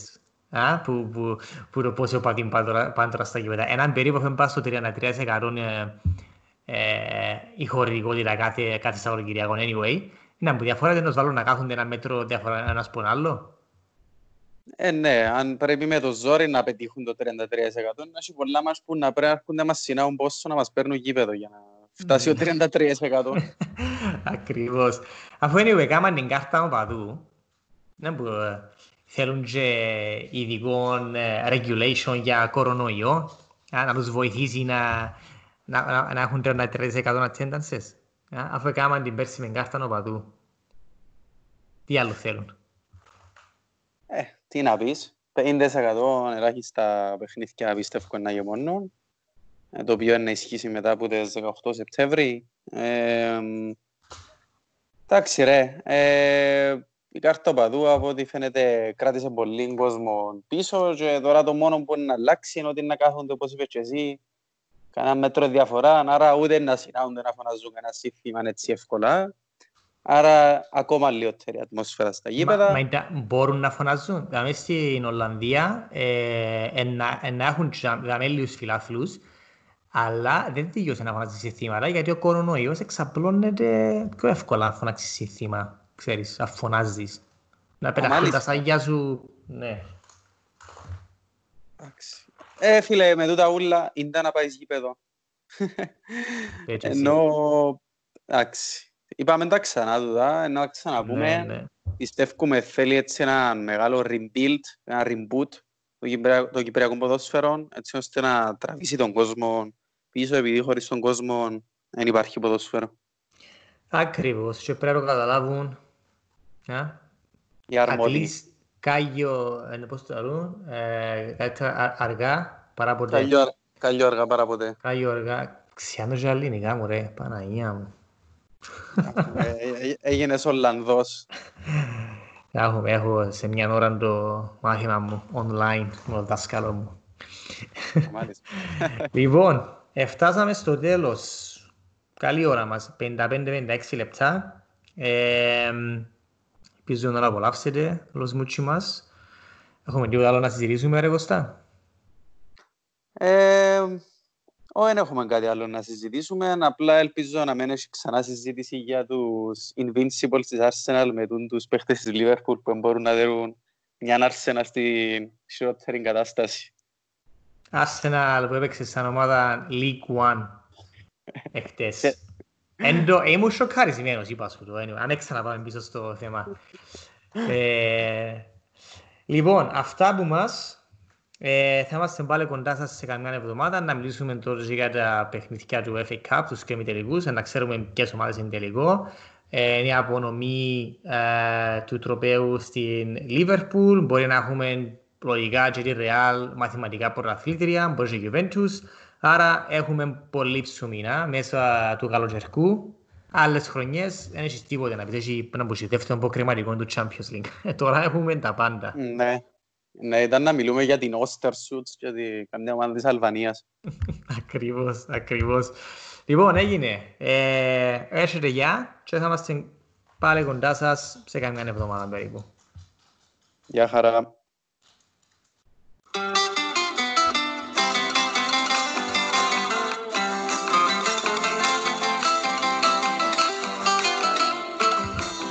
Α, που, που, που το πόσο πατήν πάντορα στα γήπεδα. Έναν περίπου έχουν πάει στο 33% ε, ε, η χορηγότητα κάθε, κάθε Σαββατοκυριακό anyway. Να που διαφορά δεν nos βάλουν να κάθονται ένα μέτρο διαφορά ένας από άλλο. Ε, ναι, αν πρέπει με το ζόρι να πετύχουν το 33% να έχει πολλά μας που να πρέπει να έρχονται να μας συνάουν πόσο να μας παίρνουν γήπεδο για να φτάσει ο 33%. Ακριβώς. Αφού anyway, κάμαν την κάρτα οπαδού, να που ε, θέλουν και ειδικό ε, regulation για κορονοϊό, να τους βοηθήσει να, να, να, να έχουν 33% attendances. Αφού έκαναν την πέρσι με κάρτα νοπαδού. Τι άλλο θέλουν; Ε, τι να πεις. 50% ελάχιστα παιχνίδια πιστεύω να γεμώνουν. Ε, το οποίο είναι ισχύσει μετά από τις 18 Σεπτέμβρη. Ε, εντάξει ρε, ε, η κάρτα παδού από ό,τι φαίνεται κράτησε πολύ κόσμο πίσω και τώρα το μόνο που είναι να αλλάξει είναι ότι να κάθονται όπως είπες και εσύ κανένα μέτρο διαφορά, άρα ούτε να συνάονται να φωναζούν κανένα σύστημα έτσι εύκολα. Άρα ακόμα λιγότερη ατμόσφαιρα στα γήπεδα. Μα, μα μπορούν να φωνάζουν. Δηλαδή στην Ολλανδία ε, να έχουν γαμέλιους φιλάθλους αλλά δεν τελειώσε να φωνάζει συστήματα γιατί ο κορονοϊός εξαπλώνεται πιο εύκολα να φωνάξει σύστημα, ξέρεις, να φωνάζεις. Να πεταχτούν τα σάγια σου, ναι. Ε, φίλε, με τούτα ούλα, είναι να πάεις γήπεδο. Ενώ, εντάξει, είπαμε τα ξανά τούτα, να ξαναπούμε. Ναι, ναι. Πιστεύουμε θέλει έτσι ένα μεγάλο rebuild, ένα reboot το Κυπριακό ποδόσφαιρο, έτσι ώστε να τραβήσει τον κόσμο πίσω επειδή χωρίς τον κόσμο δεν υπάρχει ποδόσφαιρο. Ακριβώς και πρέπει να καταλάβουν οι αρμόδιοι. Κάγιο, πώς το λένε, αργά παρά ποτέ. Κάγιο αργά παρά ποτέ. Κάγιο αργά. Ξιάνω και ελληνικά μου ρε, Παναγία μου. Έγινες Ολλανδός. Έχω, έχω σε μια ώρα το μάθημα μου online με τον δάσκαλο μου. λοιπόν, Εφτάσαμε στο τέλος. Καλή ώρα μας, 55-56 λεπτά. Ε, ελπίζω να απολαύσετε los μούτσι μας. Έχουμε τίποτα άλλο να συζητήσουμε, ρε Κωστά. Ε, όχι, δεν έχουμε κάτι άλλο να συζητήσουμε. Απλά ελπίζω να μην έχει ξανά συζήτηση για τους Invincibles της Arsenal με τους παίχτες της Liverpool που μπορούν να δέρουν μια Arsenal στην χειρότερη κατάσταση. Arsenal που έπαιξε σαν ομάδα League One εχθές. Ήμουν σοκαρισμένος, είπα σου το, αν έξα να πάμε πίσω στο θέμα. Ε, λοιπόν, αυτά που μας ε, θα είμαστε πάλι κοντά σας σε καμιά εβδομάδα να μιλήσουμε τώρα για τα παιχνιδιά του FA Cup, τους και τελικούς, να ξέρουμε ποιες ομάδες είναι τελικό. Ε, η απονομή ε, του τροπέου στην Liverpool, μπορεί να έχουμε λογικά και τη Real μαθηματικά πρωταθλήτρια, μπορεί και Juventus. Άρα έχουμε πολύ ψωμίνα μέσα του καλοκαιρικού. Άλλες χρονιές δεν έχεις τίποτε να πεις, έχει να μπούσει δεύτερο αποκριματικό του Champions League. Ε, τώρα έχουμε τα πάντα. Ναι. Ναι, ήταν να μιλούμε για την Ostersutz και την καμιά ομάδα της Αλβανίας. ακριβώς, ακριβώς. Λοιπόν, έγινε. Ε, έρχεται γεια και θα είμαστε πάλι κοντά σας σε καμιά εβδομάδα περίπου. Γεια χαρά. Thank you.